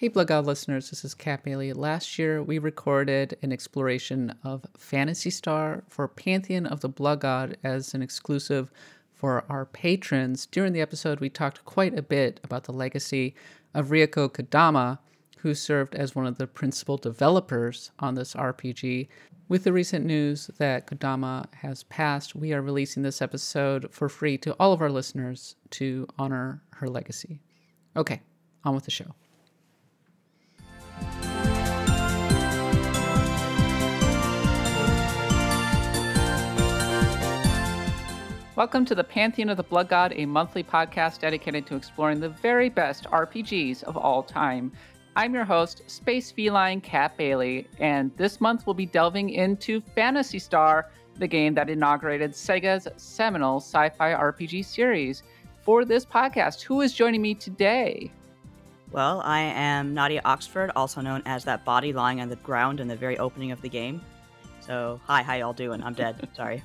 Hey, Blood God listeners, this is Kat Bailey. Last year, we recorded an exploration of Phantasy Star for Pantheon of the Blood God as an exclusive for our patrons. During the episode, we talked quite a bit about the legacy of Rieko Kodama, who served as one of the principal developers on this RPG. With the recent news that Kodama has passed, we are releasing this episode for free to all of our listeners to honor her legacy. Okay, on with the show. Welcome to the Pantheon of the Blood God, a monthly podcast dedicated to exploring the very best RPGs of all time. I'm your host, Space Feline Kat Bailey, and this month we'll be delving into Phantasy Star, the game that inaugurated Sega's seminal sci fi RPG series. For this podcast, who is joining me today? Well, I am Nadia Oxford, also known as that body lying on the ground in the very opening of the game. So, hi, how y'all doing? I'm dead. Sorry.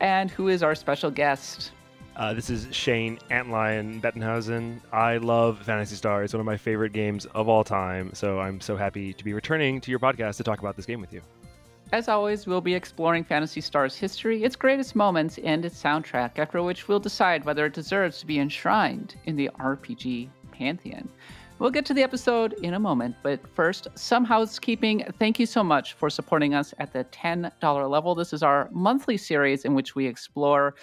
And who is our special guest? Uh, this is Shane Antlion Bettenhausen. I love Phantasy Star. It's one of my favorite games of all time. So I'm so happy to be returning to your podcast to talk about this game with you. As always, we'll be exploring Phantasy Star's history, its greatest moments, and its soundtrack, after which we'll decide whether it deserves to be enshrined in the RPG pantheon. We'll get to the episode in a moment, but first, some housekeeping. Thank you so much for supporting us at the $10 level. This is our monthly series in which we explore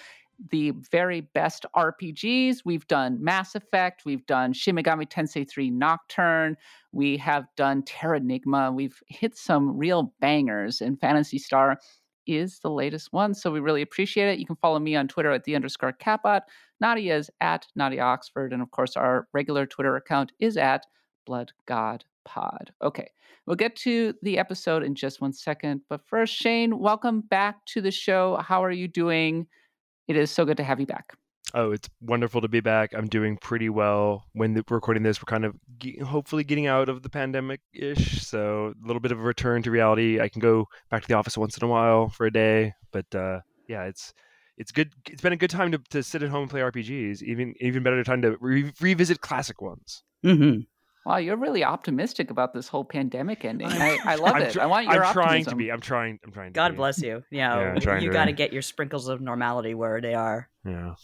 the very best RPGs. We've done Mass Effect, we've done Shin Megami Tensei 3 Nocturne, we have done Terranigma, we've hit some real bangers, and Phantasy Star is the latest one. So we really appreciate it. You can follow me on Twitter at the underscore Catbot. Nadia is at Nadia Oxford. And of course, our regular Twitter account is at Blood God Pod. Okay, we'll get to the episode in just one second. But first, Shane, welcome back to the show. How are you doing? It is so good to have you back. Oh, it's wonderful to be back. I'm doing pretty well. When the, recording this, we're kind of hopefully getting out of the pandemic ish. So a little bit of a return to reality. I can go back to the office once in a while for a day. But uh, yeah, it's it's good. It's been a good time to, to sit at home and play RPGs. Even even better time to re- revisit classic ones. Mm-hmm. Wow, you're really optimistic about this whole pandemic ending. I, I love it. Tr- I want your I'm optimism. trying to be. I'm trying. I'm trying. God be. bless you. Yeah, yeah you got to get your sprinkles of normality where they are. Yeah.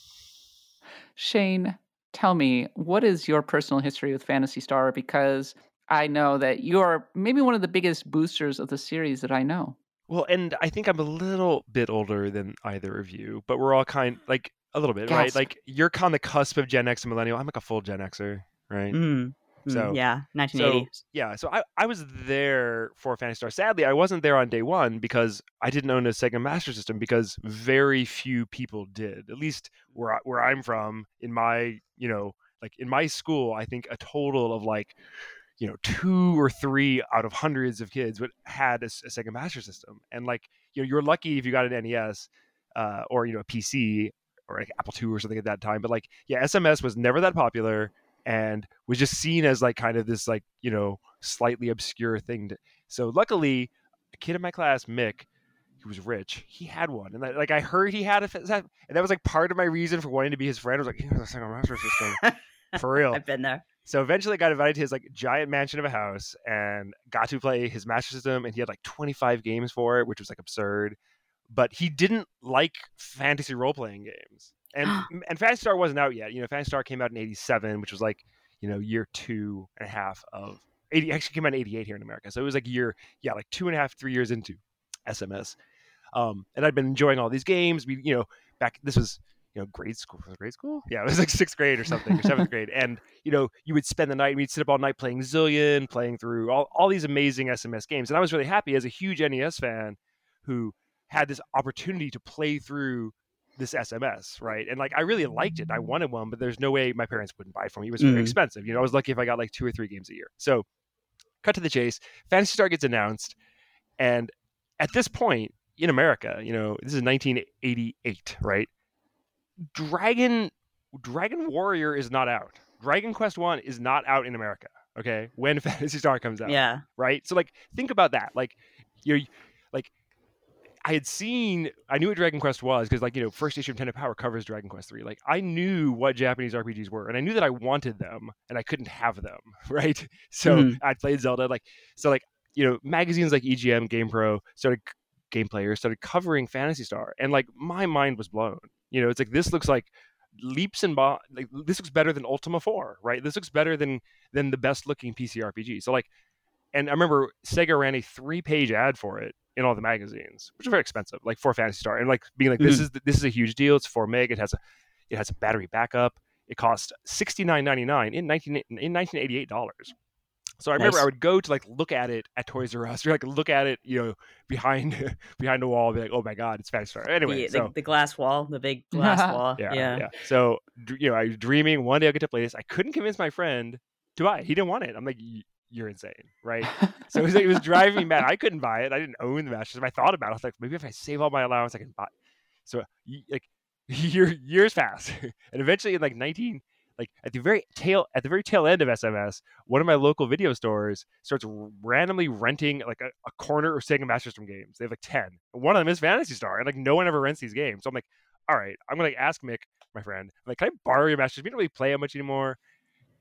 Shane, tell me, what is your personal history with Phantasy Star? Because I know that you're maybe one of the biggest boosters of the series that I know. Well, and I think I'm a little bit older than either of you, but we're all kind like a little bit, Gasp. right? Like you're on the cusp of Gen X and millennial. I'm like a full Gen Xer, right? Mm. So yeah, 1980. So, yeah, so I, I was there for Phantasy Star. Sadly, I wasn't there on day one because I didn't own a Sega Master System because very few people did. At least where I, where I'm from, in my you know like in my school, I think a total of like you know two or three out of hundreds of kids would had a, a Sega Master System, and like you know you're lucky if you got an NES uh, or you know a PC or like Apple II or something at that time. But like yeah, SMS was never that popular and was just seen as like kind of this like you know slightly obscure thing to, so luckily a kid in my class mick he was rich. He had one. And I, like i heard he had a and that was like part of my reason for wanting to be his friend. I was like he has a single master system. For real. I've been there so eventually I got invited to his like giant mansion of a house and got to play his master system and he had like 25 games for it which was like absurd but he didn't like fantasy role playing games and and Phantasy Star wasn't out yet. You know, Phantasy Star came out in '87, which was like you know year two and a half of 80. Actually, came out in '88 here in America, so it was like year yeah, like two and a half, three years into SMS. Um, and I'd been enjoying all these games. We you know back this was you know grade school grade school yeah it was like sixth grade or something or seventh grade and you know you would spend the night we'd sit up all night playing zillion playing through all, all these amazing sms games and i was really happy as a huge nes fan who had this opportunity to play through this SMS, right? And like I really liked it. I wanted one, but there's no way my parents wouldn't buy it for me. It was very mm. expensive. You know, I was lucky if I got like two or three games a year. So cut to the chase. Phantasy Star gets announced, and at this point in America, you know, this is 1988, right? Dragon Dragon Warrior is not out. Dragon Quest One is not out in America. Okay, when Phantasy Star comes out. Yeah. Right. So like, think about that. Like, you're like I had seen, I knew what Dragon Quest was because, like, you know, first issue of Nintendo Power covers Dragon Quest three. Like, I knew what Japanese RPGs were, and I knew that I wanted them, and I couldn't have them, right? So Mhm. I played Zelda, like, so like, you know, magazines like EGM, GamePro started Game Player started covering Phantasy Star, and like my mind was blown. You know, it's like this looks like leaps and bo- like this looks better than Ultima Four, right? This looks better than than the best looking PC RPG. So like, and I remember Sega ran a three page ad for it in all the magazines, which are very expensive, like for Phantasy Star, and like being like this mm-hmm. is this is a huge deal. It's four meg. It has a it has a battery backup. It cost sixty nine ninety nine in nineteen in nineteen eighty eight dollars. So I remember Nice. I would go to like look at it at Toys R Us, or like look at it, you know, behind behind the wall, and be like, oh my god, it's Phantasy Star. Anyway, the, so the, the glass wall, the big glass wall. yeah, Yeah. yeah, So you know, I was dreaming one day I get to play this. I couldn't convince my friend to buy it. He didn't want it. I'm like, "Y- you're insane, right? So it was, it was driving me mad. I couldn't buy it. I didn't own the Master System. I thought about it. I was like, maybe if I save all my allowance, I can buy. So like year, years pass, and eventually in like 19, like at the very tail at the very tail end of SMS, one of my local video stores starts randomly renting like a, a corner of Sega Master System games. They have like 10. One of them is Phantasy Star, and like no one ever rents these games. So I'm like, all right, I'm gonna like, ask Mick, my friend, I'm like, can I borrow your Master System? You don't really play it much anymore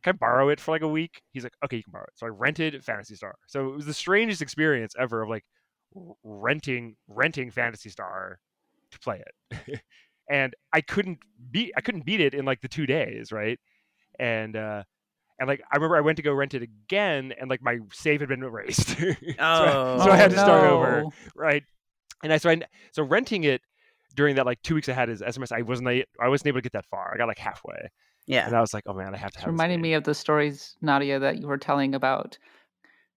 can I borrow it for like a week? He's like, okay, you can borrow it. So I rented Phantasy Star. So it was the strangest experience ever of like renting renting Phantasy Star to play it, and I couldn't beat I couldn't beat it in like the two days, right? And uh, and like I remember I went to go rent it again, and like my save had been erased. so, I, Oh. so I had to start over, right? And I so I so renting it during that like two weeks I had his SMS, I wasn't I wasn't able to get that far. I got like halfway, Yeah. and I was like, oh man, I have to. It's Have reminding me of the stories, Nadia, that you were telling about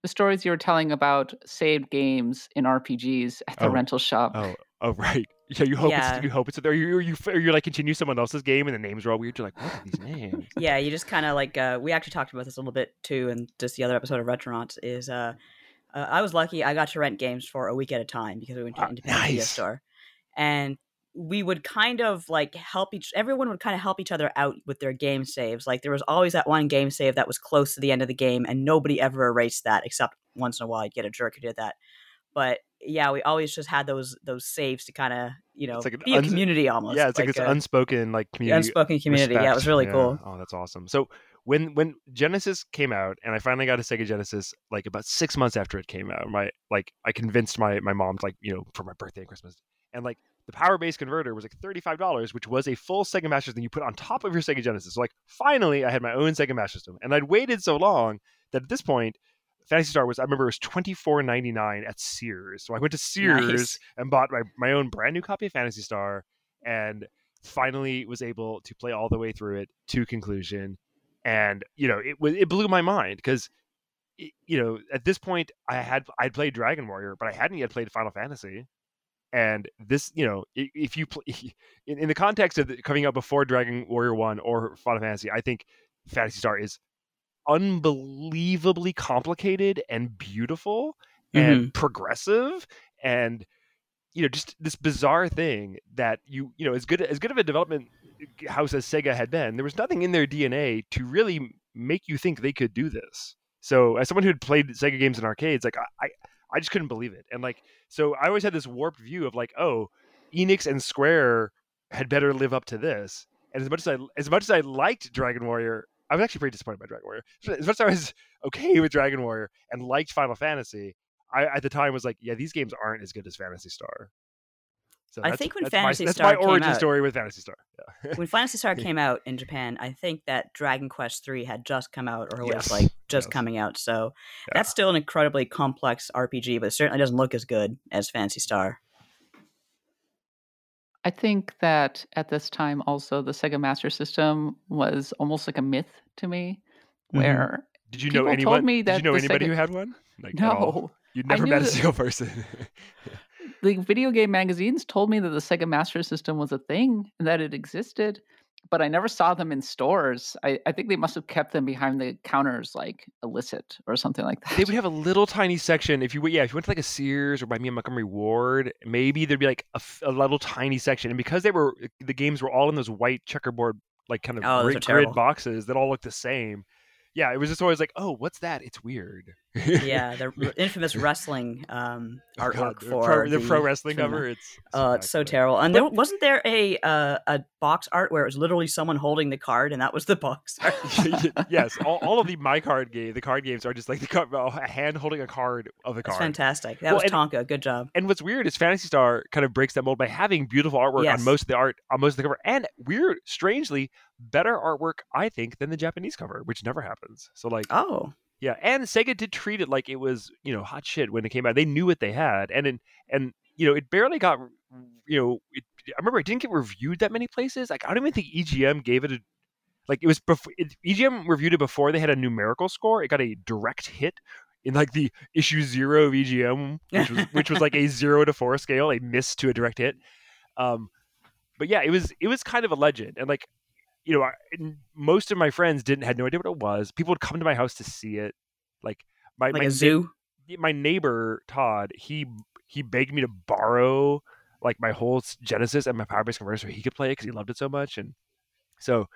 the stories you were telling about saved games in RPGs at the Oh, rental shop. Oh, oh, right. Yeah, you hope Yeah. it's you hope it's there. you you you like continue someone else's game and the names are all weird. You're like, what are these names? yeah, you just kind of like uh, we actually talked about this a little bit too, and just the other episode of Retronauts is uh, uh, I was lucky I got to rent games for a week at a time because we went to Ah, an independent video nice. store, and we would kind of like help each everyone would kind of help each other out with their game saves like there was always that one game save that was close to the end of the game and nobody ever erased that except once in a while you'd get a jerk who did that but yeah we always just had those those saves to kind of you know like an be a uns- community almost yeah, it's like, this a- unspoken like community. unspoken community yeah it was really Yeah. cool Oh, that's awesome. So when when Genesis came out and I finally got a Sega Genesis like about six months after it came out, my like I convinced my my mom like you know for my birthday and Christmas and like the power base converter was like thirty five dollars, which was a full Sega Master System you put on top of your Sega Genesis. So like finally I had my own Sega Master System, and I'd waited so long that at this point. Phantasy Star was I remember it was twenty four ninety nine at Sears. So I went to Sears Nice. and bought my, my own brand new copy of Phantasy Star and finally was able to play all the way through it to conclusion and you know it was it blew my mind because you know at this point i had i'd played dragon warrior but i hadn't yet played final fantasy and this you know if you play in, in the context of the, coming out before dragon warrior 1 or final fantasy i think Phantasy Star is unbelievably complicated and beautiful and mm-hmm. progressive and you know just this bizarre thing that you you know as good as good of a development uh, house as Sega had been there was nothing in their DNA to really make you think they could do this. So as someone who had played Sega games in arcades like I I, I just couldn't believe it. And like so I always had this warped view of like oh Enix and Square had better live up to this. And as much as I as much as I liked Dragon Warrior I was actually pretty disappointed by Dragon Warrior as much as I was okay with Dragon Warrior and liked Final Fantasy I at the time was like, yeah, these games aren't as good as Phantasy Star. So I think when that's Phantasy my, that's my origin out- story with Phantasy Star. Yeah. when Phantasy Star came out in Japan, I think that Dragon Quest three had just come out or was Yes, like just yes. coming out. So Yeah. that's still an incredibly complex RPG, but it certainly doesn't look as good as Phantasy Star. I think that at this time also the Sega Master System was almost like a myth to me, Mhm. where Did you know told anyone? me did you know anybody Sega- who had one? Like, no, You'd never met a that- single person. the video game magazines told me that the Sega Master System was a thing and that it existed, but I never saw them in stores. I, I think they must have kept them behind the counters, like illicit or something like that. they would have a little tiny section. If you went- yeah, if you went to like a Sears or by me and Montgomery Ward, maybe there'd be like a little tiny section. And because they were eh, the games were all in those white checkerboard like kind of Oh, grid, grid boxes that all look the same, yeah, it was just always like, oh, what's that? It's weird. yeah, the infamous wrestling um, Oh, artwork God, for pro, the pro wrestling cover. It's Oh, it's so terrible. And there wasn't there a uh, a box art where it was literally someone holding the card, and that was the box art. yes, all, all of the my card game, the card games are just like the card, a hand holding a card of the That's card. fantastic. That Well, was and- Tonka. Good job. And what's weird is Phantasy Star kind of breaks that mold by having beautiful artwork Yes. on most of the art on most of the cover, and weird, strangely, better artwork I think than the Japanese cover, which never happens. So like, Oh, yeah, and Sega did treat it like it was you know hot shit when it came out. They knew what they had, and in, and you know it barely got you know. It, I remember it didn't get reviewed that many places. Like I don't even think EGM gave it a like it was before it, EGM reviewed it before they had a numerical score. It got a direct hit in like the issue zero of EGM, which was which was like a zero to four scale, a miss to a direct hit. Um, but yeah, it was it was kind of a legend, and like you know, I, most of my friends didn't had no idea what it was. People would come to my house to see it, like my like my a zoo. my neighbor Todd. He he begged me to borrow like my whole Genesis and my Power Base converter so he could play it because he loved it so much, and so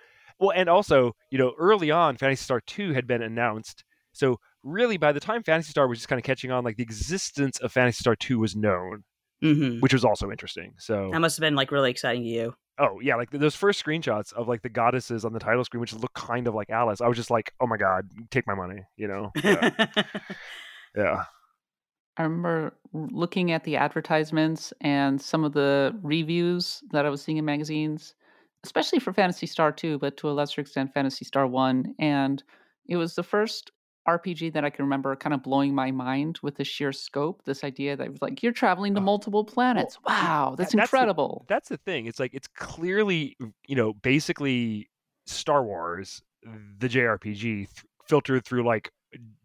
well, and also you know early on, Phantasy Star Two had been announced, so really by the time Phantasy Star was just kind of catching on, like the existence of Phantasy Star Two was known, hmm which was also interesting. So That must have been like really exciting to you. Oh yeah, like those first screenshots of like the goddesses on the title screen, which look kind of like Alice. I was just like, oh my god, take my money, you know? Yeah, yeah. I remember looking at the advertisements and some of the reviews that I was seeing in magazines, especially for Phantasy Star 2, but to a lesser extent, Phantasy Star 1. And it was the first RPG that I can remember kind of blowing my mind with the sheer scope. This idea that, was like, you're traveling to Oh, multiple planets. wow, that's that's the- incredible. That's the thing. It's like it's clearly, you know, basically Star Wars, the JRPG, th- filtered through like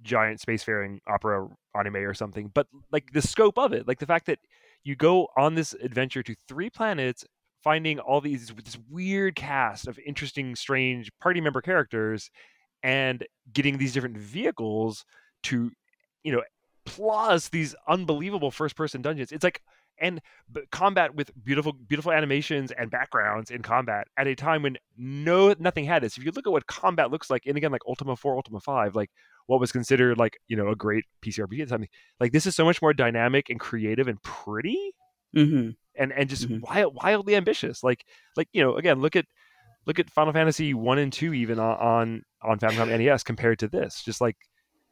giant spacefaring opera anime or something. But like the scope of it, like the fact that you go on this adventure to three planets, finding all these with this weird cast of interesting, strange party member characters, and getting these different vehicles to, you know, plus these unbelievable first-person dungeons. It's like and combat with beautiful beautiful animations and backgrounds in combat at a time when no nothing had this if you look at what combat looks like and again like ultima 4 ultima 5 like what was considered like you know a great pc rpg at time like this is so much more dynamic and creative and pretty hmm and and just Mhm. wild, wildly ambitious like like you know again look at look at final fantasy 1 and 2 even on on, on famicom nes compared to this just like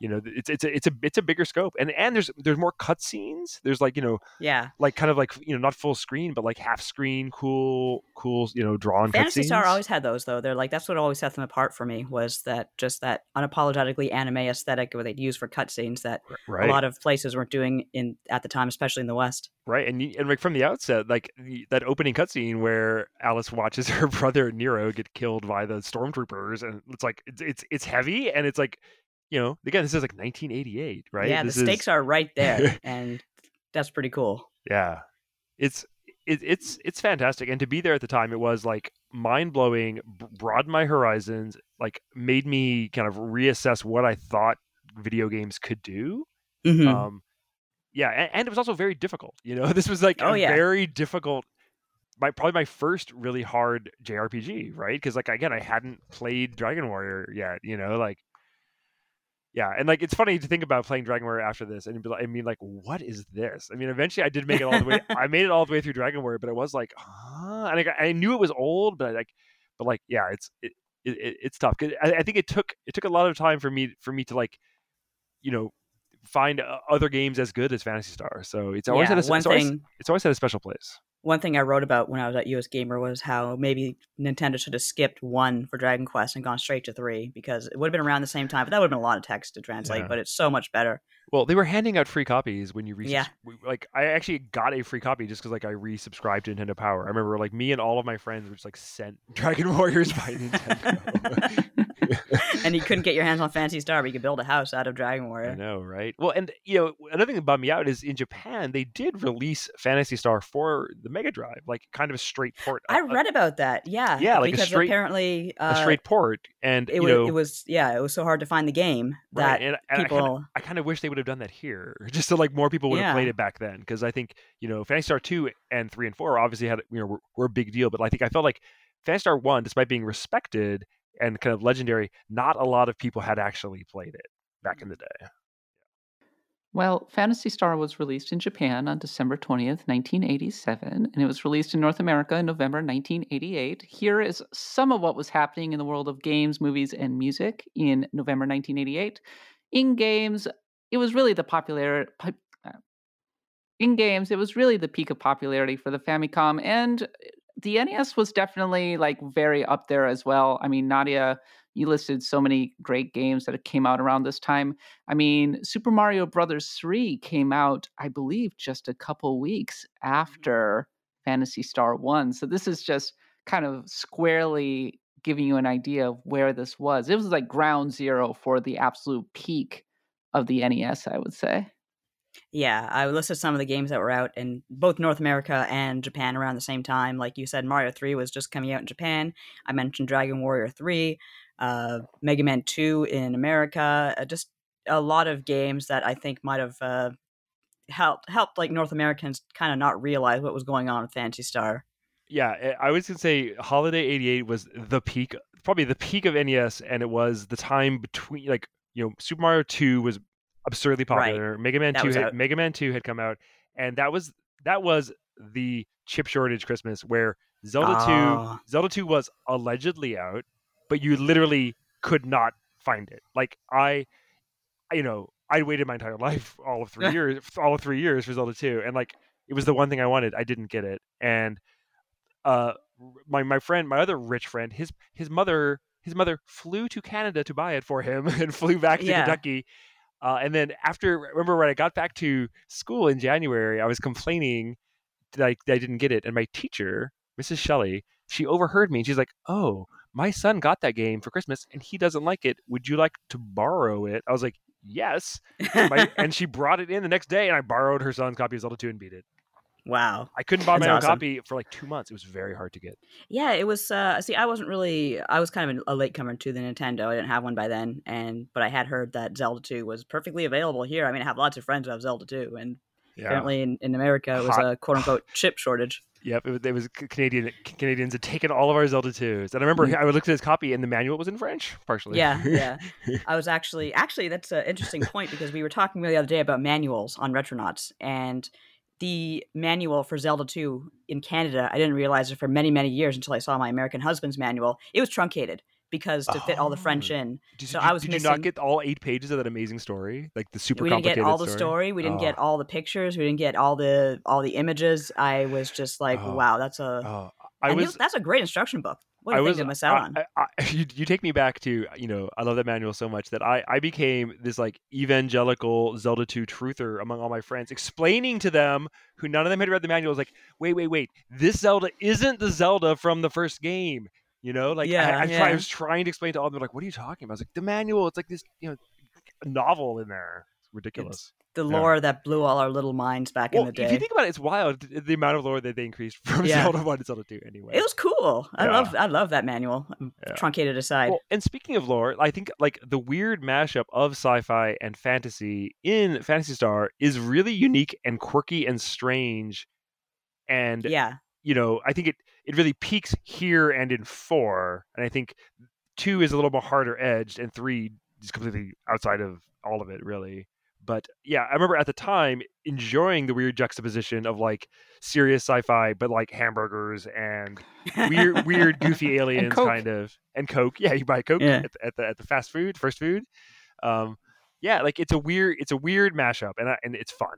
you know it's it's a, it's a it's a bigger scope and and there's there's more cutscenes there's like you know Yeah. like kind of like you know not full screen but like half screen cool cool you know drawn Phantasy cutscenes. Star always had those though. They're like that's what always set them apart for me was that just that unapologetically anime aesthetic where they'd use for cutscenes that right a lot of places weren't doing in at the time, especially in the West. right and and like from the outset like the, that opening cutscene where Alice watches her brother Nero get killed by the stormtroopers and it's like it's it's, it's heavy and it's like you know again this is like 1988 right Yeah, this the stakes is, are right there, and that's pretty cool. yeah it's it, it's it's fantastic and to be there at the time it was like mind-blowing b- broadened my horizons like made me kind of reassess what i thought video games could do Mhm. um yeah and, and it was also very difficult you know this was like Oh, a yeah. very difficult my probably my first really hard jrpg right because like again i hadn't played dragon warrior yet you know like yeah and like it's funny to think about playing dragon warrior after this and be like, i mean like what is this i mean eventually i did make it all the way i made it all the way through dragon warrior but it was like huh and I, I knew it was old but I, like but like yeah it's it, it, it- it's tough 'Cause I, I think it took it took a lot of time for me for me to like you know find uh, other games as good as Phantasy Star. So it's always yeah, had a, one it's always, it's always had a special place. One thing I wrote about when I was at US Gamer was how maybe Nintendo should have skipped one for Dragon Quest and gone straight to three because it would have been around the same time, but that would have been a lot of text to translate. Yeah. But it's so much better. Well, they were handing out free copies when you re- Yeah. like I actually got a free copy just because like I resubscribed to Nintendo Power. I remember like me and all of my friends were just like sent Dragon Warriors by Nintendo. and you couldn't get your hands on Phantasy Star, but you could build a house out of Dragon Warrior. I know, right? Well, and you know, another thing that bummed me out is in Japan they did release Phantasy Star for the Mega Drive, like kind of a straight port. I a- a- read about that. Yeah, Yeah, like a because straight- apparently a uh, straight port, and it you was, know, it was yeah, it was so hard to find the game that and people. I kind of wish they would have done that here, just so like more people would have played it back then. Because I think you know, Phantasy Star two and three and four obviously had you know were, were a big deal, but I think I felt like Phantasy Star one, despite being respected, and kind of legendary, not a lot of people had actually played it back in the day. Well, Phantasy Star was released in Japan on December 20th, 1987, and it was released in North America in November 1988. Here is some of what was happening in the world of games, movies, and music in November 1988. In games, it was really the popular. Uh, in games, it was really the peak of popularity for the Famicom, and the NES was definitely like very up there as well. I mean, Nadia you listed so many great games that came out around this time. I mean, Super Mario Brothers 3 came out, I believe, just a couple weeks mm-hmm. after Phantasy Star 1. So this is just kind of squarely giving you an idea of where this was. It was like ground zero for the absolute peak of the NES, I would say. Yeah, I listed some of the games that were out in both North America and Japan around the same time. Like you said, Mario 3 was just coming out in Japan. I mentioned Dragon Warrior 3 uh, Mega Man 2 in America, uh, just a lot of games that I think might have uh, helped helped like North Americans kind of not realize what was going on with Phantasy Star. Yeah, eh, I was gonna say Holiday '88 was the peak, probably the peak of NES, and it was the time between like you know Super Mario 2 was absurdly popular. Right. Mega Man that 2 had, Mega Man 2 had come out, and that was that was the chip shortage Christmas where Zelda oh. 2 Zelda 2 was allegedly out but you literally could not find it. Like I, you know, I waited my entire life, all of three years, all of three years for Zelda 2, and like it was the one thing I wanted. I didn't get it, and uh, my my friend, my other rich friend, his his mother, his mother flew to Canada to buy it for him, and flew back to yeah. Kentucky. Uh, and then after, remember when I got back to school in January, I was complaining that I, that I didn't get it, and my teacher, Mrs. Shelley, she overheard me, and she's like, "Oh." my son got that game for Christmas and he doesn't like it. Would you like to borrow it? I was like, yes. my, and she brought it in the next day and I borrowed her son's copy of Zelda 2 and beat it. Wow. I couldn't buy That's my own awesome. copy for like two months. It was very hard to get. Yeah, it was uh see I wasn't really I was kind of a late comer to the Nintendo. I didn't have one by then and but I had heard that Zelda 2 was perfectly available here. I mean I have lots of friends who have Zelda 2 and yeah. apparently in, in America it was Hot. a quote unquote chip shortage. Yep, it was, it was, Canadian. Canadians had taken all of our Zelda twos, and I remember mm-hmm. I looked at his copy, and the manual was in French, partially. Yeah, yeah. I was actually actually that's an interesting point because we were talking the other day about manuals on Retronauts, and the manual for Zelda 2 in Canada, I didn't realize it for many many years until I saw my American husband's manual. It was truncated because to fit all the French oh. in. Did, so did, I was. Did missing... you not get all eight pages of that amazing story, like the super? We didn't get all the story. story. We didn't oh. get ah. all the pictures. We didn't get all the all the images. I was just like, oh. wow, that's a. Oh. I was. that's a great instruction book. What you I was, miss out on? I, I, you, you take me back to you know I love that manual so much that I I became this like evangelical Zelda 2 truther among all my friends, explaining to them who none of them had read the manual. was like, wait, wait, wait, this Zelda isn't the Zelda from the first game. You know, like yeah, I, I, yeah. try, I, was trying to explain to all of them, like, what are you talking about? I was like, the manual. It's like this, you know, novel in there. It's ridiculous. It's the lore yeah. that blew all our little minds back well, in the day. If you think about it, it's wild the amount of lore that they increased from yeah. Zelda One to Zelda Two. Anyway, it was cool. I love, I love that manual. Um, truncated aside. Well, and speaking of lore, I think like the weird mashup of sci-fi and fantasy in Phantasy Star is really unique and quirky and strange. And yeah, you know, I think it it really peaks here and in four, and I think two is a little more harder edged, and three is completely outside of all of it, really. But yeah, I remember at the time enjoying the weird juxtaposition of like serious sci-fi, but like hamburgers and weird, weird, goofy aliens, kind of, and Coke. Yeah, you buy Coke yeah. At, the, at, the, at the fast food, first food. Um, yeah, like it's a weird, it's a weird mashup, and I, and it's fun.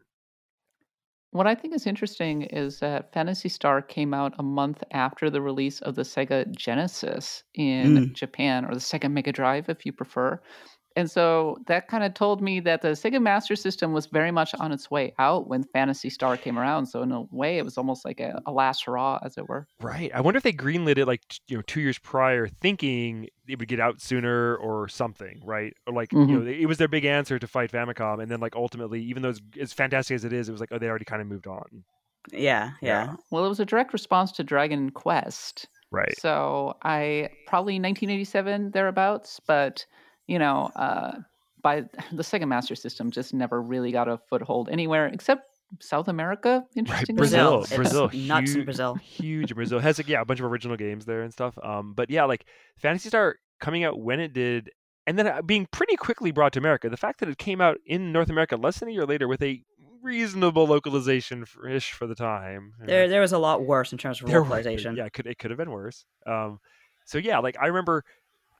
What I think is interesting is that Phantasy Star came out a month after the release of the Sega Genesis in mm. Japan, or the Sega Mega Drive, if you prefer. And so that kind of told me that the Sega Master System was very much on its way out when Phantasy Star came around. So in a way, it was almost like a, a last hurrah, as it were. Right. I wonder if they greenlit it like you know two years prior, thinking it would get out sooner or something, right? Or like mm-hmm. you know it was their big answer to fight Famicom, and then like ultimately, even though it's as fantastic as it is, it was like oh they already kind of moved on. Yeah, yeah, yeah. Well, it was a direct response to Dragon Quest. Right. So I probably 1987 thereabouts, but you know, uh, by the Sega Master System just never really got a foothold anywhere except South America. Interesting. Right, Brazil, Brazil, nuts huge, in Brazil. Huge in Brazil has like yeah a bunch of original games there and stuff. Um, but yeah, like Phantasy Star coming out when it did, and then uh, being pretty quickly brought to America. The fact that it came out in North America less than a year later with a reasonable localization ish for the time. There, there was a lot worse in terms of There were- localization. Yeah, it could it could have been worse. Um, so yeah, like I remember,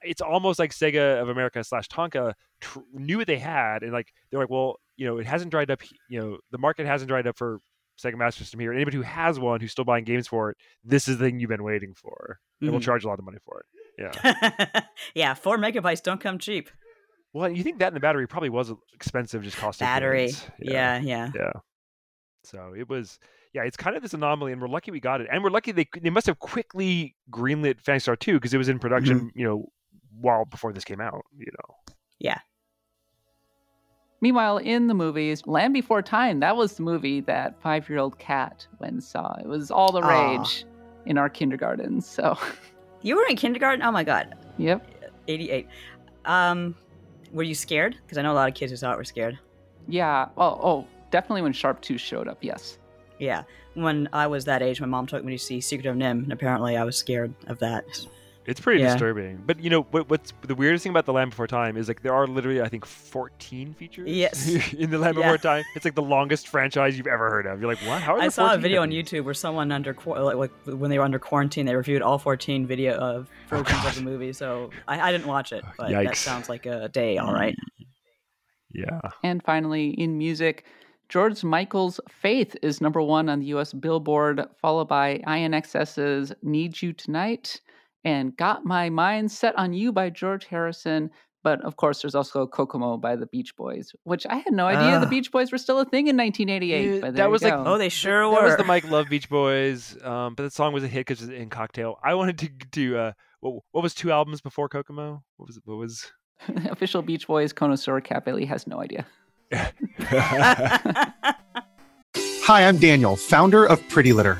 it's almost like Sega of America slash Tonka tr- knew what they had, and like they're like, well, you know, it hasn't dried up. You know, the market hasn't dried up for Sega Master System here. Anybody who has one who's still buying games for it, this is the thing you've been waiting for, and we'll Mhm. charge a lot of money for it. Yeah. yeah, four megabytes don't come cheap. Well, you think that and the battery probably was expensive, just cost of Battery. goods. Yeah, yeah. Yeah. So it was, yeah, it's kind of this anomaly, and we're lucky we got it, and we're lucky they they must have quickly greenlit Phantasy Star Two because it was in production, Mm-hmm. you know, while before this came out. You know, Yeah. Meanwhile, in the movies, Land Before Time, that was the movie that five year old Kat went and saw. It was all the Aw. rage in our kindergarten. So, You were in kindergarten? Oh my god. yep. 88. Um, were you scared? Because I know a lot of kids who saw it were scared. Yeah. Oh, oh, definitely when Sharptooth showed up, yes. Yeah. When I was that age, my mom took me to see Secret of NIMH, and apparently I was scared of that. It's pretty Yeah. disturbing. But you know, what, what's the weirdest thing about the Land Before Time is like there are literally, I think, fourteen features. Yes. in the Land Yeah. Before Time, it's like the longest franchise you've ever heard of. You're like, what? How are I saw a video on? YouTube where someone under qu- like, like when they were under quarantine, they reviewed all 14 video of Oh, versions God. of the movie. So I, I didn't watch it, oh, but that sounds like a day. All right. Mm. Yeah. And finally, in music, George Michael's Faith is number one on the US Billboard, followed by INXS's Need You Tonight and Got My Mind Set on You by George Harrison. But of course, there's also Kokomo by the Beach Boys, which I had no idea the Beach Boys were still a thing in 1988. Yeah, but that you was like- Oh, they sure that were. was the Mike Love Beach Boys, um, but the song was a hit because it's in Cocktail. I wanted to do uh, what, what was two albums before Kokomo? What was it? What was? official Beach Boys connoisseur Kat Bailey has no idea. Hi, I'm Daniel, founder of Pretty Litter.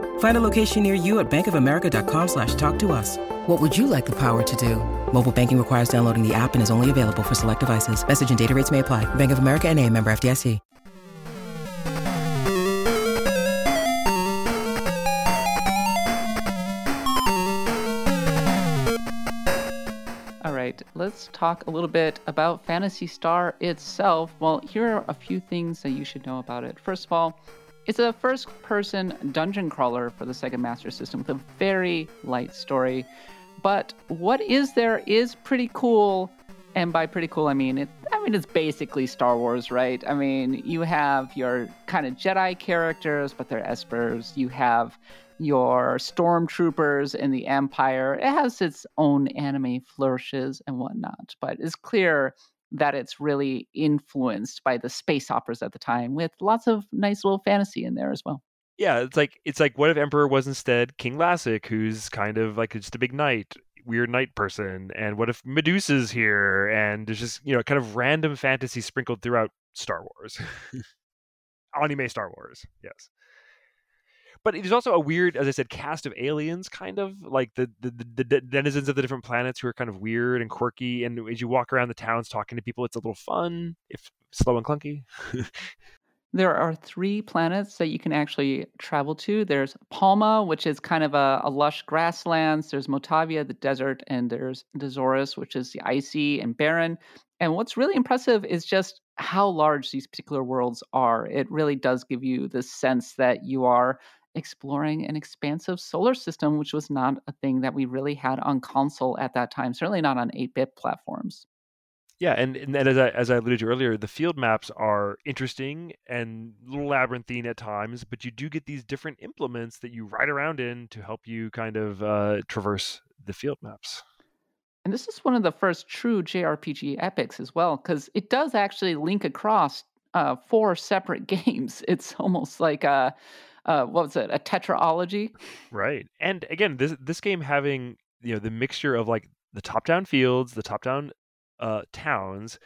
Find a location near you at bankofamerica.com slash talk to us. What would you like the power to do? Mobile banking requires downloading the app and is only available for select devices. Message and data rates may apply. Bank of America and a member FDIC. All right, let's talk a little bit about Phantasy Star itself. Well, here are a few things that you should know about it. First of all, it's a first person dungeon crawler for the Sega Master System with a very light story. But what is there is pretty cool. And by pretty cool, I mean it. I mean it's basically Star Wars, right? I mean you have your kind of Jedi characters, but they're espers. You have your stormtroopers in the Empire. It has its own anime flourishes and whatnot, but it's clear that it's really influenced by the space operas at the time, with lots of nice little fantasy in there as well. Yeah, it's like it's like what if Emperor was instead King Lassic, who's kind of like just a big knight, weird knight person, and what if Medusa's here, and there's just you know kind of random fantasy sprinkled throughout Star Wars, anime Star Wars, yes. But there's also a weird, as I said, cast of aliens, kind of like the the, the the denizens of the different planets who are kind of weird and quirky. And as you walk around the towns talking to people, it's a little fun, if slow and clunky. There are three planets that you can actually travel to. There's Palma, which is kind of a, a lush grasslands. There's Motavia, the desert, and there's Dezoris, which is the icy and barren. And what's really impressive is just how large these particular worlds are. It really does give you the sense that you are exploring an expansive solar system, which was not a thing that we really had on console at that time, certainly not on 8 bit platforms. Yeah, and, and as I as I alluded to earlier, the field maps are interesting and a little labyrinthine at times, but you do get these different implements that you ride around in to help you kind of uh, traverse the field maps. And this is one of the first true JRPG epics as well, because it does actually link across uh, four separate games. It's almost like a, uh, what was it, a tetralogy? Right. And again, this this game having you know the mixture of like the top down fields, the top down uh, towns,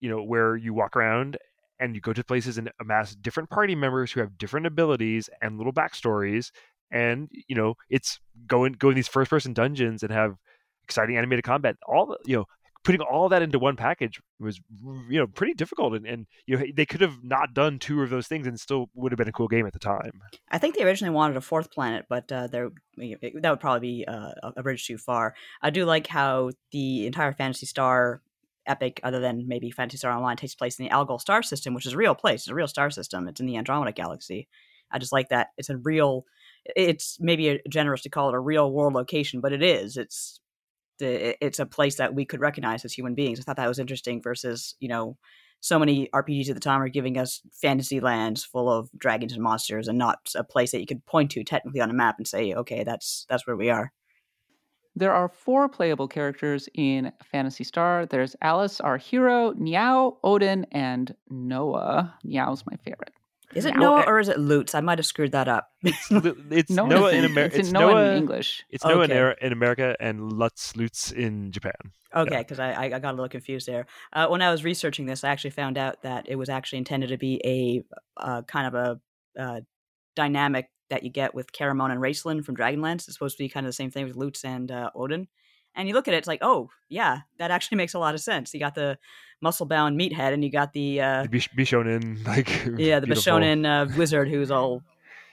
you know, where you walk around and you go to places and amass different party members who have different abilities and little backstories. And you know, it's going going these first person dungeons and have exciting animated combat. All you know, putting all that into one package was you know pretty difficult and, and you know they could have not done two of those things and still would have been a cool game at the time. I think they originally wanted a fourth planet but uh, there that would probably be uh, a bridge too far. I do like how the entire Phantasy Star epic other than maybe Phantasy Star online takes place in the algol star system which is a real place. It's a real star system. It's in the andromeda galaxy. I just like that. It's a real it's maybe generous to call it a real world location but it is. It's it's a place that we could recognize as human beings. I thought that was interesting versus, you know, so many RPGs at the time are giving us fantasy lands full of dragons and monsters and not a place that you could point to technically on a map and say, okay, that's that's where we are. There are four playable characters in Phantasy Star. There's Alice, our hero, Myau, Odin, and Noah. Myau's my favorite. Is it Noah or is it Lutz? I might have screwed that up. It's, it's Noah, Noah in America. It's, it's, Noah, Noah in English. It's Noah okay. in, America and Lutz Lutz in Japan. Okay, because yeah. I, I got a little confused there. Uh, when I was researching this, I actually found out that it was actually intended to be a uh, kind of a uh, dynamic that you get with Caramon and Raistlin from Dragonlance. It's supposed to be kind of the same thing with Lutz and uh, Odin. And you look at it, it's like, oh yeah, that actually makes a lot of sense. You got the muscle bound meathead, and you got the, uh, the Bishonen, like yeah, the Bishonen uh, wizard who's all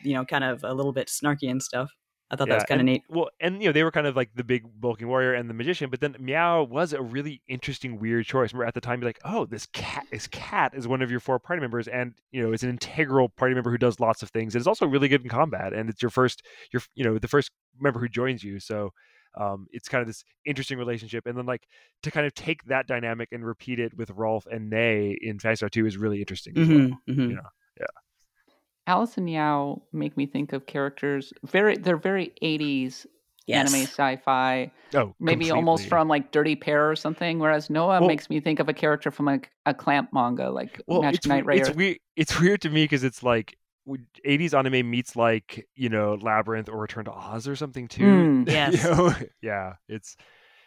you know, kind of a little bit snarky and stuff. I thought yeah, that was kind of neat. Well, and you know, they were kind of like the big bulking warrior and the magician, but then Myau was a really interesting, weird choice. Remember at the time, you're like, oh, this cat, this cat is one of your four party members, and you know, it's an integral party member who does lots of things. And it's also really good in combat, and it's your first, your you know, the first member who joins you. So um, it's kind of this interesting relationship. And then like to kind of take that dynamic and repeat it with Rolf and Nei in Phantasy Star 2 is really interesting. Mm-hmm, well, mm-hmm. You know? Yeah. Alice and Yao make me think of characters very they're very 80s yes. anime sci-fi. Oh, maybe completely. almost from like Dirty Pair or something. Whereas Noah well, makes me think of a character from like a Clamp manga, like well, Magic it's, Knight Rayearth. It's weird. It's weird to me because it's like 80s anime meets like you know labyrinth or return to oz or something too mm, yes. you know? yeah it's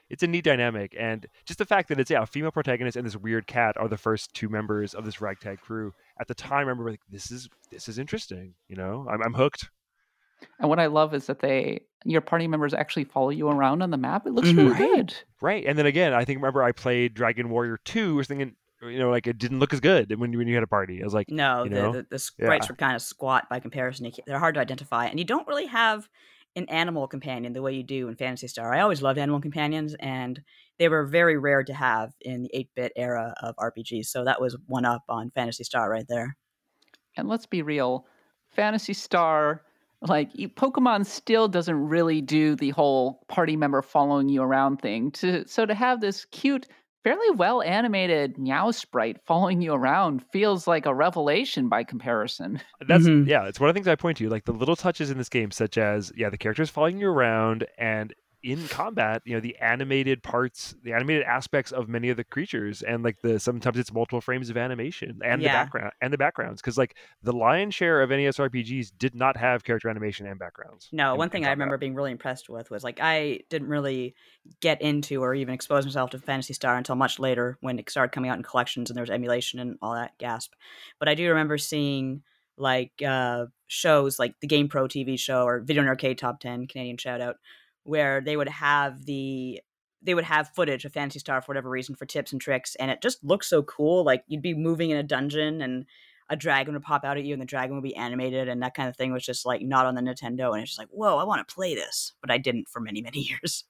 it's a neat dynamic and just the fact that it's yeah a female protagonist and this weird cat are the first two members of this ragtag crew at the time i remember like this is this is interesting you know i'm, I'm hooked and what I love is that they your party members actually follow you around on the map. It looks mm-hmm. really right. good. Right. And then again, I think remember I played Dragon Warrior 2, was thinking, you know, like it didn't look as good when when you had a party. I was like, no, you know? the, the, the sprites yeah. were kind of squat by comparison. They're hard to identify, and you don't really have an animal companion the way you do in Phantasy Star. I always loved animal companions, and they were very rare to have in the 8-bit era of RPGs. So that was one up on Phantasy Star right there. And let's be real, Phantasy Star like Pokemon still doesn't really do the whole party member following you around thing. To so to have this cute fairly well animated Myau sprite following you around feels like a revelation by comparison. That's mm-hmm. yeah, it's one of the things I point to. Like the little touches in this game, such as yeah, the characters following you around and in combat, you know, the animated parts, the animated aspects of many of the creatures, and like the sometimes it's multiple frames of animation and yeah. the background and the backgrounds, because like the lion's share of NES RPGs did not have character animation and backgrounds. No, one thing I remember being really impressed with was like I didn't really get into or even expose myself to Phantasy Star until much later when it started coming out in collections and there was emulation and all that gasp. But I do remember seeing like uh shows like the Game Pro TV show or Video and Arcade Top 10 Canadian shout out where they would have the they would have footage of Phantasy Star for whatever reason for tips and tricks, and it just looks so cool. Like you'd be moving in a dungeon and a dragon would pop out at you and the dragon would be animated and that kind of thing was just like not on the Nintendo and it's just like, whoa, I want to play this. But I didn't for many, many years.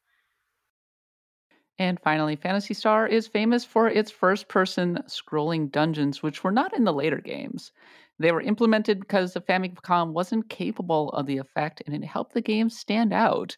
And finally, Phantasy Star is famous for its first person scrolling dungeons, which were not in the later games. They were implemented because the Famicom wasn't capable of the effect and it helped the game stand out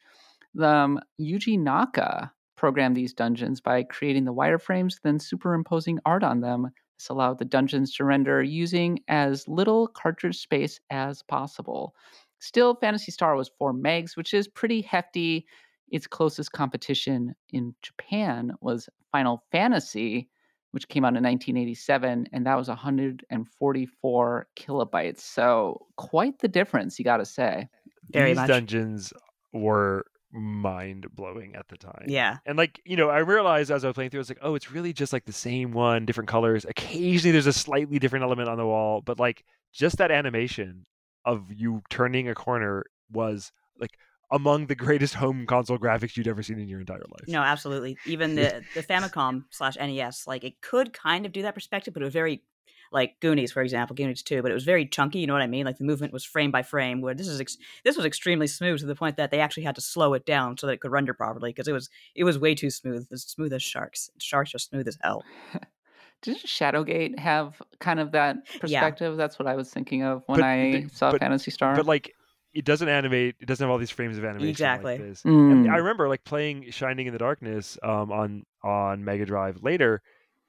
um, Yuji Naka programmed these dungeons by creating the wireframes, then superimposing art on them. This allowed the dungeons to render using as little cartridge space as possible. Still, Phantasy Star was 4 megs, which is pretty hefty. its closest competition in Japan was Final Fantasy, which came out in 1987, and that was 144 kilobytes. So quite the difference, you got to say. Very These much. dungeons were mind blowing at the time. Yeah. And like, you know, I realized as I was playing through, I was like, oh, it's really just like the same one, different colors. Occasionally there's a slightly different element on the wall, but like just that animation of you turning a corner was like among the greatest home console graphics you'd ever seen in your entire life. No, absolutely. Even the the Famicom slash NES, like it could kind of do that perspective, but it was very like Goonies, for example, Goonies two, but it was very chunky. You know what I mean? Like the movement was frame by frame. Where this is ex- this was extremely smooth to the point that they actually had to slow it down so that it could render properly because it was it was way too smooth, as smooth as sharks. Sharks are smooth as hell. Didn't Shadowgate have kind of that perspective? That's what I was thinking of when But I saw but- Phantasy Star. But like it doesn't animate, it doesn't have all these frames of animation Exactly. like this. Mm. And I remember like playing Shining in the Darkness um, on on Mega Drive later.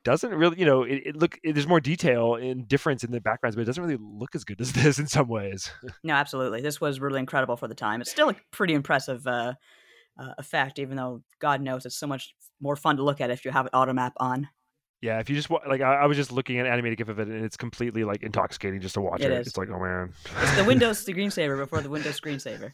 Doesn't really, you know, it, it look. It, there's more detail and difference in the backgrounds, but it doesn't really look as good as this in some ways. No, absolutely. This was really incredible for the time. It's still a pretty impressive uh, uh, effect, even though God knows it's so much more fun to look at if you have an auto map on. yeah, if you just like, I, I was just looking at animated GIF of it, and it's completely like intoxicating just to watch It. It's like, oh man, It's the Windows the screensaver before the Windows screensaver.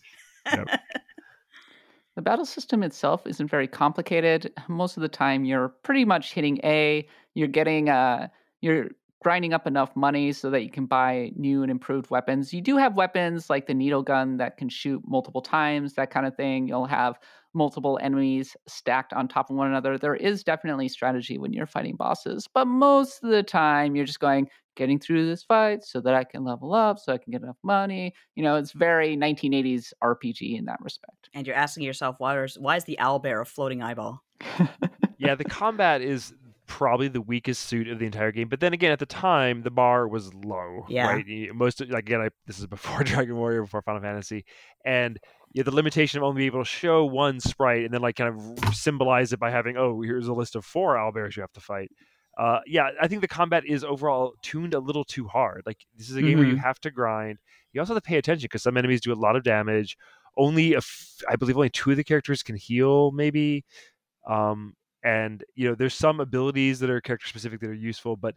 The battle system itself isn't very complicated. Most of the time, you're pretty much hitting A. You're getting, uh, you're grinding up enough money so that you can buy new and improved weapons. You do have weapons like the needle gun that can shoot multiple times, that kind of thing. You'll have multiple enemies stacked on top of one another. There is definitely strategy when you're fighting bosses, but most of the time, you're just going, getting through this fight so that I can level up, so I can get enough money. You know, it's very 1980s RPG in that respect. And you're asking yourself, why is, why is the owlbear a floating eyeball? yeah, the combat is probably the weakest suit of the entire game. But then again, at the time, the bar was low. Yeah. Right. Most like, again, I, this is before Dragon Warrior, before Final Fantasy, and yeah, the limitation of only being able to show one sprite and then like kind of symbolize it by having, oh, here's a list of four owlbears you have to fight. Uh, yeah, I think the combat is overall tuned a little too hard. Like this is a game where you have to grind. You also have to pay attention because some enemies do a lot of damage. Only, a f- I believe, only two of the characters can heal, maybe. Um, and you know, there's some abilities that are character specific that are useful, but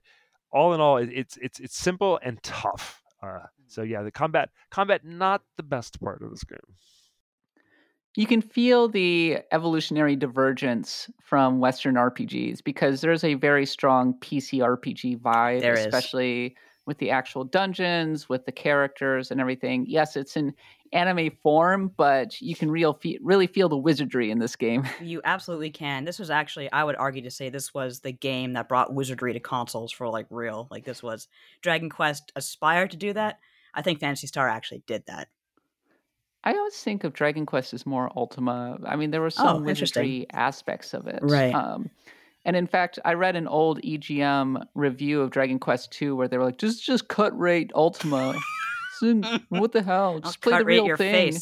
all in all, it's it's it's simple and tough. Uh, so yeah, the combat combat not the best part of this game. you can feel the evolutionary divergence from Western RPGs because there's a very strong PC RPG vibe, There is. With the actual dungeons, with the characters and everything. Yes, it's in anime form, but you can real fe- really feel the wizardry in this game. You absolutely can. This was actually, I would argue to say, this was the game that brought wizardry to consoles for like real. Like this was Dragon Quest aspired to do that. I think Phantasy Star actually did that. I always think of Dragon Quest as more Ultima. I mean, there were Oh, some interesting. wizardry aspects of it. Right. Um, and in fact, I read an old EGM review of Dragon Quest II where they were like, just just cut rate Ultima. What the hell? I'll Just play the real thing.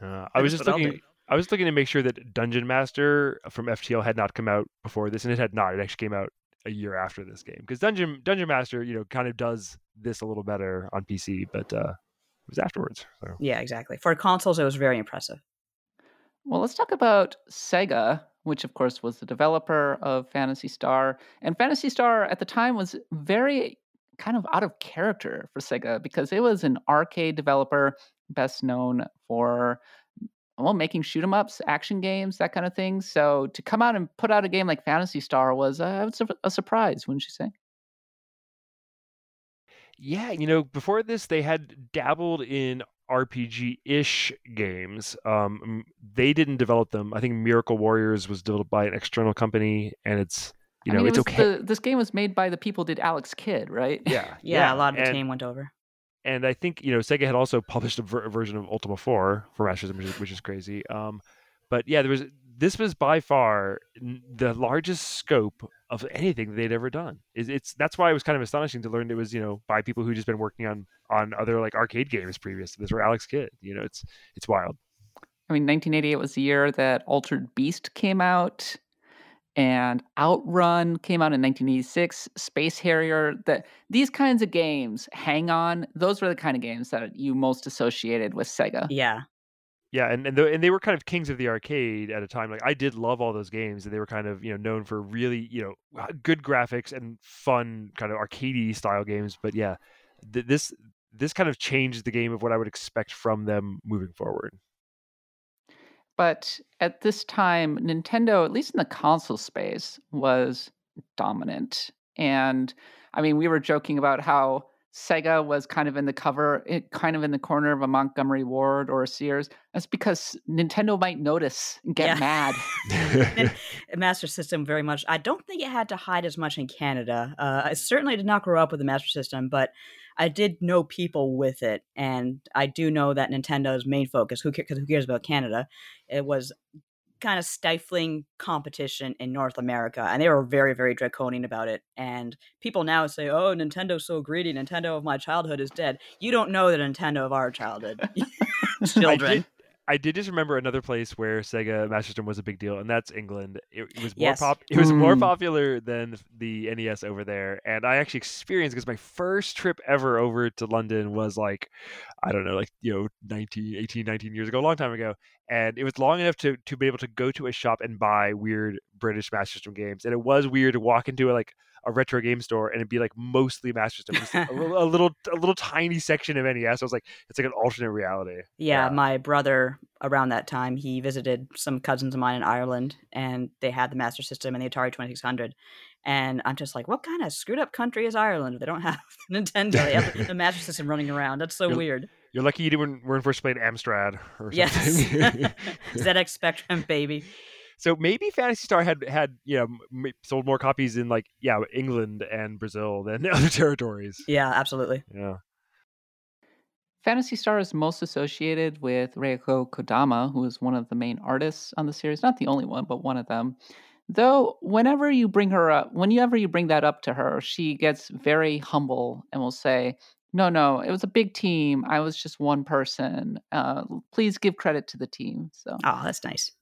Uh, I was just looking. I was looking to make sure that Dungeon Master from FTL had not come out before this, and it had not. It actually came out a year after this game because Dungeon Dungeon Master, you know, kind of does this a little better on PC, but uh, it was afterwards. So. Yeah, exactly. For consoles, it was very impressive. Well, let's talk about Sega, which of course was the developer of Phantasy Star. And Phantasy Star at the time was very kind of out of character for Sega because it was an arcade developer best known for well making shoot 'em ups, action games, that kind of thing. So to come out and put out a game like Phantasy Star was uh, a, a surprise, wouldn't you say? Yeah, you know, before this, they had dabbled in RPG-ish games. Um, they didn't develop them. I think Miracle Warriors was developed by an external company, and it's you I know mean, it's it okay. the, this game was made by the people did Alex Kidd, right? Yeah, Yeah, a lot of the and, team went over. and I think you know Sega had also published a, ver- a version of Ultima 4 for Master System, which is, which is crazy. Um, but yeah, there was this was by far the largest scope of anything they'd ever done. It's, it's that's why it was kind of astonishing to learn it was you know by people who just been working on on other like arcade games previous to this, or Alex Kidd. You know, it's it's wild. I mean, 1988 was the year that Altered Beast came out, and Outrun came out in 1986. Space Harrier. That these kinds of games, Hang On, those were the kind of games that you most associated with Sega. Yeah. Yeah, and and, the, and they were kind of kings of the arcade at a time. Like I did love all those games, and they were kind of you know known for really you know good graphics and fun kind of arcadey style games. But yeah, th- this this kind of changed the game of what I would expect from them moving forward. But at this time, Nintendo, at least in the console space, was dominant. And I mean, we were joking about how Sega was kind of in the cover, eh, kind of in the corner of a Montgomery Ward or a Sears. That's because Nintendo might notice and get yeah. mad. Master System very much. I don't think it had to hide as much in Canada. Uh, I certainly did not grow up with the Master System, but I did know people with it, and I do know that Nintendo's main focus, who cares, who cares about Canada, it was kind of stifling competition in North America, and they were very, very draconian about it. And people now say, "Oh, Nintendo's so greedy. Nintendo of my childhood is dead." You don't know the Nintendo of our childhood, children. I did just remember another place where Sega Master System was a big deal, and that's England. It, it was more yes. pop. It was mm. more popular than the NES over there, and I actually experienced because my first trip ever over to London was like, I don't know, like you know, 19, 18, 19 years ago, a long time ago, and it was long enough to to be able to go to a shop and buy weird British Master System games, and it was weird to walk into a, like a retro game store and it'd be like mostly Master System, a, little, a, little, a little tiny section of NES. I was like, it's like an alternate reality. Yeah, yeah, my brother around that time he visited some cousins of mine in Ireland, and they had the Master System and the Atari Twenty Six Hundred. And I'm just like, what kind of screwed up country is Ireland? They don't have Nintendo. They have the Master System running around. That's so you're, weird. You're lucky you didn't weren't first played Amstrad or something. Yes, ZX Spectrum, baby. So maybe Phantasy Star had had you know sold more copies in like yeah England and Brazil than other territories. Yeah, absolutely. Yeah. Phantasy Star is most associated with Rieko Kodama, who is one of the main artists on the series. Not the only one, but one of them. Though, whenever you bring her up, whenever you bring that up to her, she gets very humble and will say, No, no, it was a big team. I was just one person. Uh, please give credit to the team. So, oh, that's nice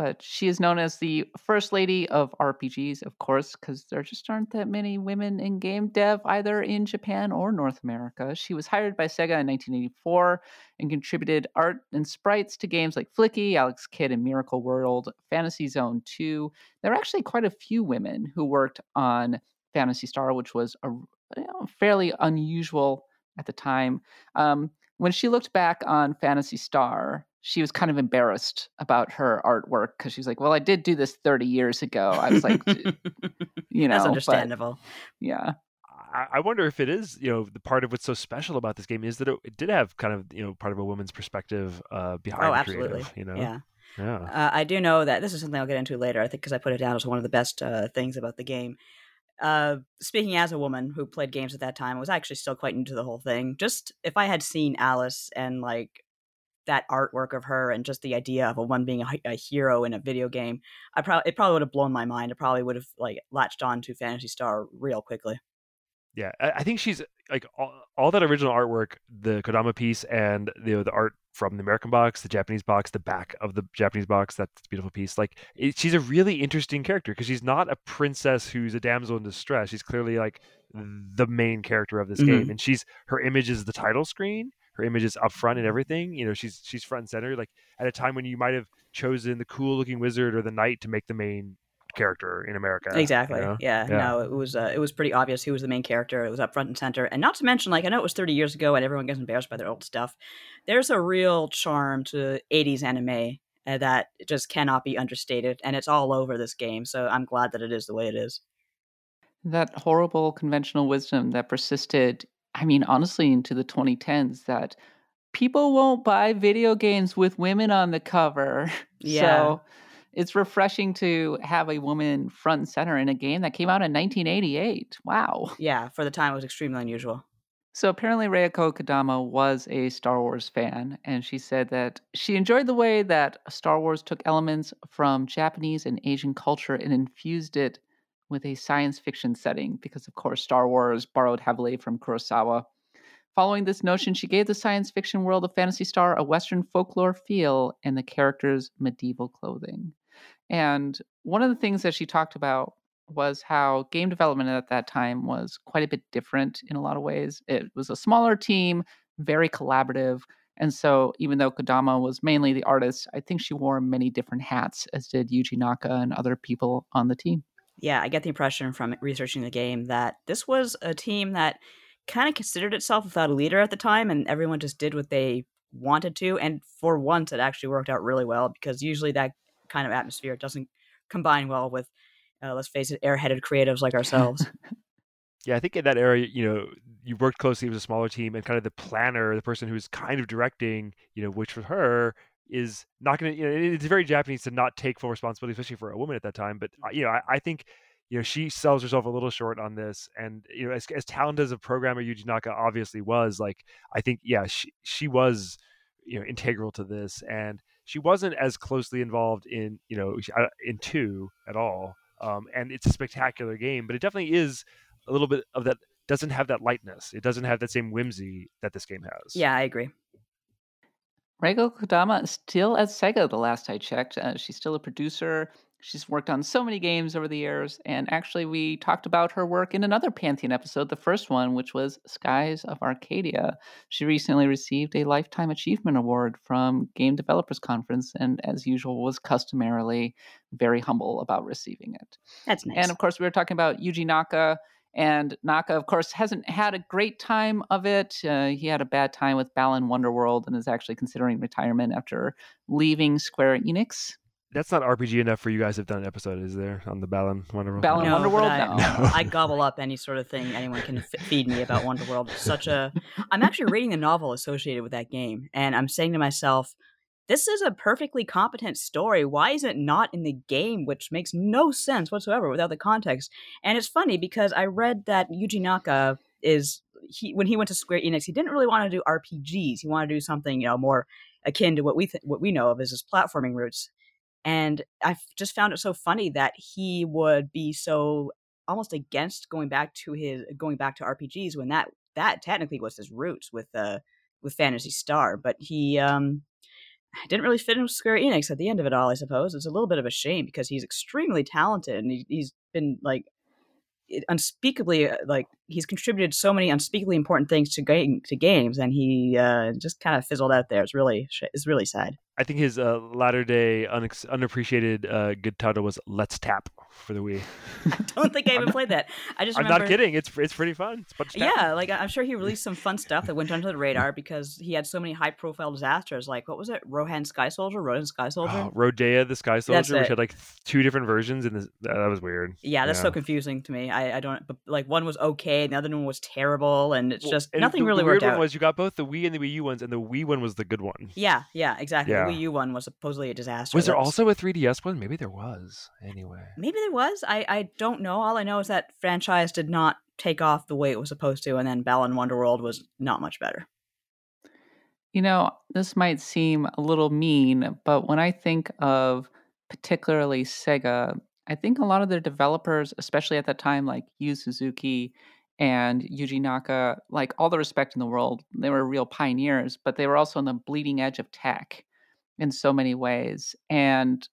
but she is known as the first lady of RPGs, of course, because there just aren't that many women in game dev either in Japan or North America. She was hired by Sega in 1984 and contributed art and sprites to games like Flicky, Alex Kidd, and Miracle World, Fantasy Zone 2. There are actually quite a few women who worked on Phantasy Star, which was a you know, fairly unusual at the time. Um, when she looked back on Phantasy Star, she was kind of embarrassed about her artwork because she's like, "Well, I did do this 30 years ago." I was like, you know, that's understandable. But, yeah. I wonder if it is, you know, the part of what's so special about this game is that it, it did have kind of, you know, part of a woman's perspective uh, behind. Oh, absolutely. Creative, you know, yeah. Yeah. Uh, I do know that this is something I'll get into later. I think because I put it down as one of the best uh, things about the game. Uh, speaking as a woman who played games at that time, I was actually still quite into the whole thing. Just if I had seen Alice and like that artwork of her and just the idea of a one being a, a hero in a video game, I probably it probably would have blown my mind. I probably would have like latched on to Phantasy Star real quickly. Yeah, I think she's like all, all that original artwork, the Kodama piece, and the the art from the American box, the Japanese box, the back of the Japanese box. That's a beautiful piece. Like it, she's a really interesting character because she's not a princess who's a damsel in distress. She's clearly like the main character of this mm-hmm. game, and she's her image is the title screen, her image is up front and everything. You know, she's she's front and center. Like at a time when you might have chosen the cool looking wizard or the knight to make the main character in America. Exactly. You know? yeah, yeah, No, it was uh, it was pretty obvious who was the main character. It was up front and center, and not to mention, like I know it was 30 years ago, and everyone gets embarrassed by their old stuff. There's a real charm to 80s anime uh, that just cannot be understated, and it's all over this game. So I'm glad that it is the way it is. That horrible conventional wisdom that persisted I mean, honestly, into the 2010s that people won't buy video games with women on the cover. Yeah. So it's refreshing to have a woman front and center in a game that came out in 1988. Wow. Yeah, for the time it was extremely unusual. So apparently Rieko Kodama was a Star Wars fan, and she said that she enjoyed the way that Star Wars took elements from Japanese and Asian culture and infused it with a science fiction setting because, of course, Star Wars borrowed heavily from Kurosawa. Following this notion, she gave the science fiction world of Phantasy Star a Western folklore feel and the characters' medieval clothing. And one of the things that she talked about was how game development at that time was quite a bit different in a lot of ways. It was a smaller team, very collaborative, And so, even though Kodama was mainly the artist, I think she wore many different hats, as did Yuji Naka and other people on the team. Yeah, I get the impression from researching the game that this was a team that kind of considered itself without a leader at the time, and everyone just did what they wanted to. And for once, it actually worked out really well because usually that kind of atmosphere doesn't combine well with, uh, let's face it, airheaded creatives like ourselves. Yeah, I think in that area, you know, you worked closely with a smaller team, and kind of the planner, the person who's kind of directing, you know, which for her is not going to, you know, it's very Japanese to not take full responsibility, especially for a woman at that time. But uh, you know, I, I think, you know, she sells herself a little short on this, and you know, as, as talented as a programmer Yuji Naka obviously was, like, I think, yeah, she she was, you know, integral to this, and she wasn't as closely involved in, you know, uh, in two at all. Um, and it's a spectacular game, but it definitely is a little bit of that doesn't have that lightness. It doesn't have that same whimsy that this game has. Yeah, I agree. Rieko Kodama is still at Sega the last I checked. Uh, she's still a producer. She's worked on so many games over the years. And actually, we talked about her work in another Pantheon episode, the first one, which was Skies of Arcadia. She recently received a Lifetime Achievement Award from Game Developers Conference, and as usual, was customarily very humble about receiving it. That's nice. And of course, we were talking about Yuji Naka. And Naka, of course, hasn't had a great time of it. Uh, he had a bad time with Balan Wonderworld and is actually considering retirement after leaving Square Enix. That's not RPG enough for you guys to have done an episode, is there, on the Balan Wonderworld? Balan no, Wonderworld? I, No. No. I gobble up any sort of thing anyone can f- feed me about Wonderworld. Such a. I'm actually reading the novel associated with that game, and I'm saying to myself, this is a perfectly competent story. Why is it not in the game? Which makes no sense whatsoever without the context. And it's funny because I read that Yuji Naka is he when he went to Square Enix, he didn't really want to do RPGs. He wanted to do something you know more akin to what we th- what we know of as his platforming roots. And I just found it so funny that he would be so almost against going back to his going back to RPGs when that that technically was his roots with uh with Phantasy Star, but he um didn't really fit in with Square Enix at the end of it all. I suppose it's a little bit of a shame because he's extremely talented and he, he's been like unspeakably uh, like he's contributed so many unspeakably important things to game to games and he uh, just kind of fizzled out there. It's really it's really sad. I think his uh, latter day unex- unappreciated uh, good title was Let's Tap for the Wii. I don't think I even played that. I just I'm not kidding. It's it's pretty fun. It's a bunch of. Yeah, like I'm sure he released some fun stuff that went under the radar because he had so many high profile disasters. Like what was it, Rohan Sky Soldier, Rohan Sky Soldier? Oh, Rodea the Sky Soldier, which had like two different versions, and that, that was weird. yeah, that's yeah. so confusing to me. I, I don't but like one was okay, and the other one was terrible, and it's Well, just and nothing the, really the weird worked one out. was you got both the Wii and the Wii U ones, and the Wii one was the good one. Yeah, yeah, exactly. Yeah. The Wii U one was supposedly a disaster. Was there That's- also a 3DS one? Maybe there was. Anyway, Maybe there was. I I don't know. All I know is that franchise did not take off the way it was supposed to, and then Balan Wonderworld was not much better. You know, this might seem a little mean, but when I think of particularly Sega, I think a lot of their developers, especially at that time, like Yu Suzuki and Yuji Naka, like all the respect in the world, they were real pioneers, but they were also on the bleeding edge of tech in so many ways. And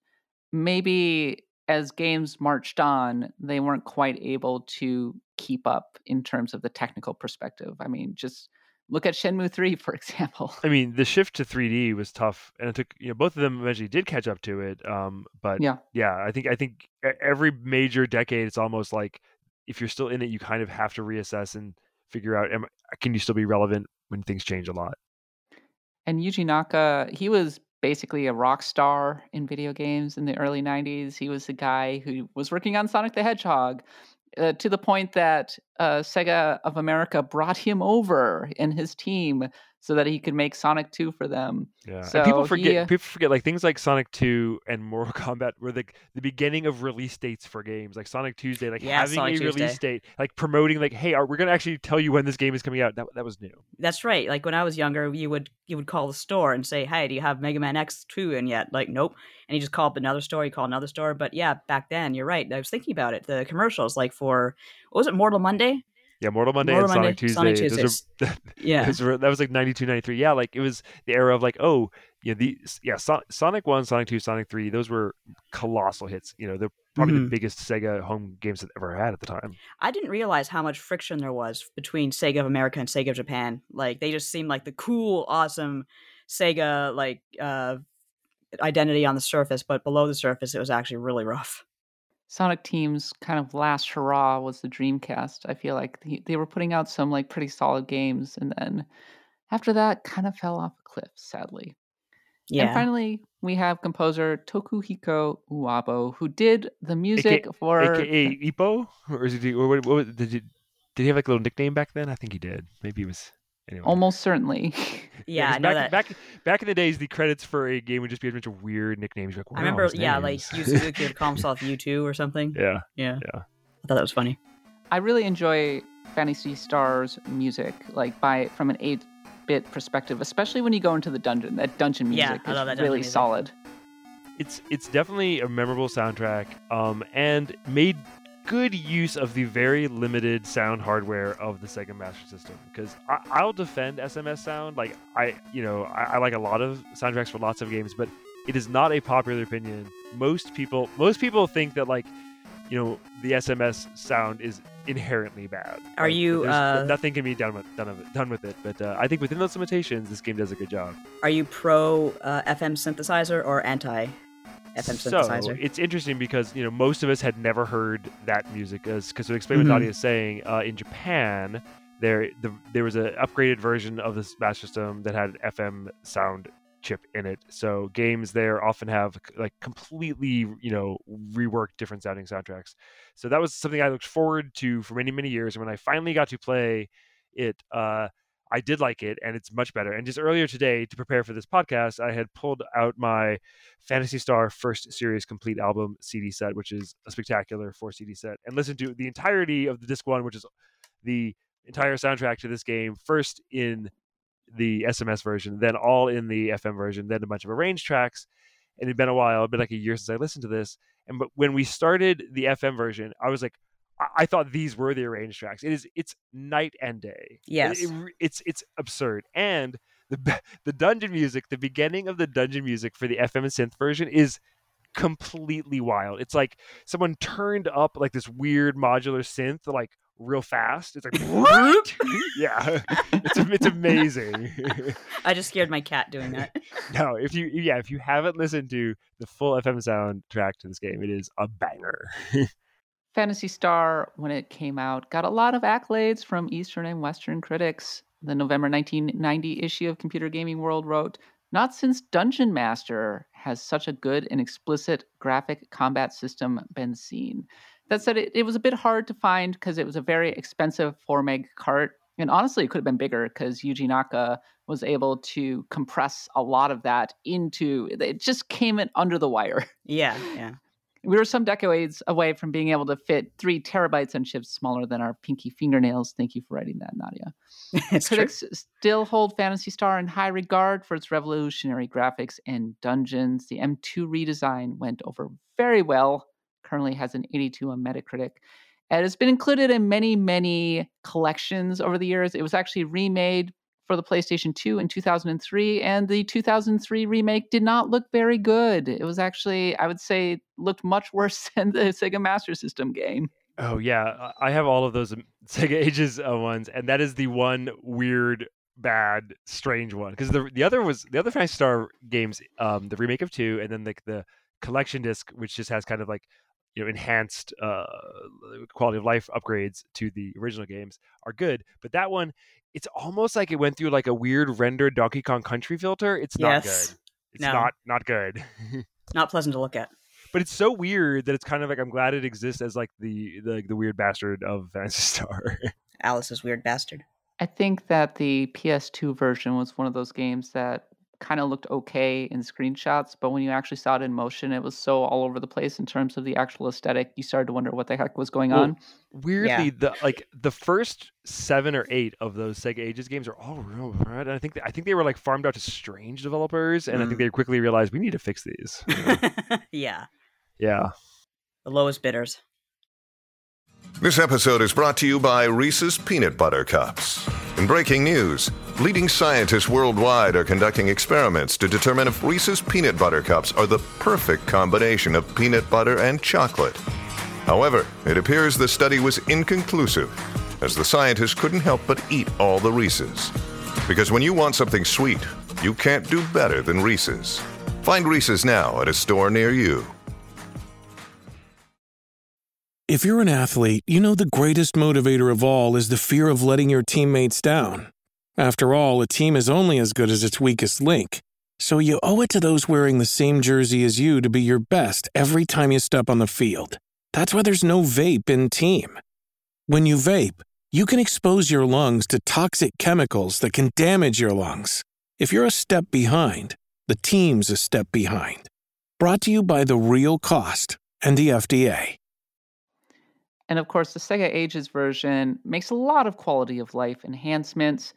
maybe as games marched on, they weren't quite able to keep up in terms of the technical perspective. I mean, just look at Shenmue 3, for example. I mean, the shift to 3D was tough, and it took you know both of them eventually did catch up to it. Um, but Yeah. yeah, I think I think every major decade, it's almost like if you're still in it, you kind of have to reassess and figure out, am, can you still be relevant when things change a lot? And Yuji Naka, he was basically a rock star in video games in the early 90s. He was the guy who was working on Sonic the Hedgehog uh, to the point that uh, Sega of America brought him over in his team so that he could make Sonic 2 for them. Yeah, So and people forget uh, people forget like things like Sonic 2 and Mortal Kombat were the the beginning of release dates for games, like Sonic Tuesday, like Yeah, having Sonic a Tuesday. release date, like promoting, like, hey, are, we're gonna actually tell you when this game is coming out. That that was new. That's right. Like when I was younger, you would you would call the store and say, "Hey, do you have Mega Man X two in yet?" Like, nope. And you just call up another store. You call another store. But yeah, back then, you're right. I was thinking about it. The commercials, like for what was it, Mortal Monday? Yeah, Mortal Monday Mortal and Sonic Monday, Tuesday. Sonic are, Yeah, were- that was like 92, 93. Yeah, like it was the era of like, oh, yeah, the yeah, so, Sonic One, Sonic Two, Sonic Three. Those were colossal hits. You know, they're probably the Mhm. biggest Sega home games that ever had at the time. I didn't realize how much friction there was between Sega of America and Sega of Japan. Like they just seemed like the cool, awesome Sega like uh, identity on the surface, but below the surface, it was actually really rough. Sonic Team's kind of last hurrah was the Dreamcast. I feel like they, they were putting out some like pretty solid games, and then after that, kind of fell off a cliff, sadly. Yeah. And finally, we have composer Tokuhiko Uwabo, who did the music for AKA Ippo, or is he? Or what, what, did he? Did he have like a little nickname back then? I think he did. Maybe he was. Anyway. almost certainly. yeah, I 'cause know back, that. Back back in the days, the credits for a game would just be a bunch of weird nicknames. You're like, I "What are all remember, yeah, like names?" Yu Suzuki would call himself U2 or something. yeah, Yeah. yeah. I thought that was funny. I really enjoy Phantasy Stars music, like by from an eight bit perspective, especially when you go into the dungeon. That dungeon Yeah, music I love that is dungeon really music. solid. it's it's definitely a memorable soundtrack um, and made good use of the very limited sound hardware of the Sega Master System because I'll defend SMS sound like I you know I, I like a lot of soundtracks for lots of games but it is not a popular opinion. Most people most people think that like you know the SMS sound is inherently bad. Are Like, you, uh, nothing can be done with done, of it, done with it but uh, I think within those limitations this game does a good job. Are you pro uh, FM synthesizer or anti FM so it's interesting because you know most of us had never heard that music as because to explain Mhm. what Nadia is saying uh, in Japan there the, there was an upgraded version of the Master System that had FM sound chip in it. So games there often have like completely you know reworked different sounding soundtracks. So that was something I looked forward to for many many years. And when I finally got to play it uh I did like it and it's much better. And just earlier today, to prepare for this podcast, I had pulled out my Phantasy Star First Series Complete Album CD set, which is a spectacular four CD set, and listened to the entirety of the disc one, which is the entire soundtrack to this game, first in the SMS version, then all in the FM version, then a bunch of arranged tracks. And it'd been a while, it'd been like a year since I listened to this. And but when we started the FM version, I was like, I, thought these were the arranged tracks. It is it's night and day. It- Yes. it re- it's it's absurd. And the the dungeon music, the beginning of the dungeon music for the FM and synth version is completely wild. It's like someone turned up like this weird modular synth like real fast. It's like yeah, it's it's amazing. I just scared my cat doing that. no, if you yeah, if you haven't listened to the full FM soundtrack to this game, it is a banger. Phantasy Star, when it came out, got a lot of accolades from Eastern and Western critics. The November 1990 issue of Computer Gaming World wrote, Not since Dungeon Master has such a good and explicit graphic combat system been seen. That said, it, it was a bit hard to find because it was a very expensive 4 meg cart. And honestly, it could have been bigger because Yuji Naka was able to compress a lot of that into it, just came in under the wire Yeah, yeah. We were some decades away from being able to fit three terabytes on chips smaller than our pinky fingernails. Thank you for writing that, Nadia. it's true. Critics still hold Phantasy Star in high regard for its revolutionary graphics and dungeons. The M2 redesign went over very well. Currently has an 82 on Metacritic. And It has been included in many, many collections over the years. It was actually remade for the PlayStation 2 in 2003, and the 2003 remake did not look very good. It was actually, I would say, looked much worse than the Sega Master System game. Oh yeah, I have all of those um, Sega Ages uh, ones, and that is the one weird, bad, strange one. Because the the other was the other five Star games, um, the remake of two, and then like the collection disc, which just has kind of like you know enhanced uh, quality of life upgrades to the original games, are good. But that one, it's almost like it went through like a weird rendered Donkey Kong Country filter. It's not good. It's No. not not good. Not pleasant to look at. but it's so weird that it's kind of like I'm glad it exists as like the the, the weird bastard of Phantasy Star. Alice's weird bastard. I think that the PS2 version was one of those games that kind of looked okay in screenshots, but when you actually saw it in motion, it was so all over the place in terms of the actual aesthetic. You started to wonder what the heck was going Well, on. Weirdly, the like the first seven or eight of those Sega Ages games are all real right. And I think I think they were like farmed out to strange developers, and I think Mm. they quickly realized we need to fix these. yeah. yeah. The lowest bidders. This episode is brought to you by Reese's Peanut Butter Cups. In breaking news, leading scientists worldwide are conducting experiments to determine if Reese's Peanut Butter Cups are the perfect combination of peanut butter and chocolate. However, it appears the study was inconclusive, as the scientists couldn't help but eat all the Reese's. Because when you want something sweet, You can't do better than Reese's. Find Reese's now at a store near you. If you're an athlete, you know the greatest motivator of all is the fear of letting your teammates down. After all, a team is only as good as its weakest link. So you owe it to those wearing the same jersey as you to be your best every time you step on the field. That's why there's no vape in team. When you vape, you can expose your lungs to toxic chemicals that can damage your lungs. If you're a step behind, the team's a step behind. Brought to you by The Real Cost and the FDA. And of course, the Sega Ages version makes a lot of quality of life enhancements,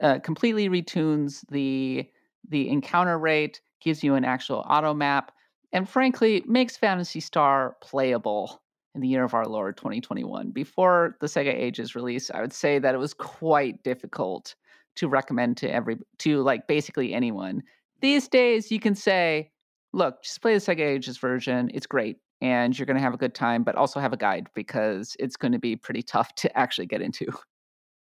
uh, completely retunes the the encounter rate, gives you an actual auto map, and frankly, makes Phantasy Star playable in the year of our Lord 2021. Before the Sega Ages release, I would say that it was quite difficult to recommend to every to like basically anyone. These days, you can say, "Look, just play the Sega Ages version. It's great." and you're going to have a good time, but also have a guide because it's going to be pretty tough to actually get into.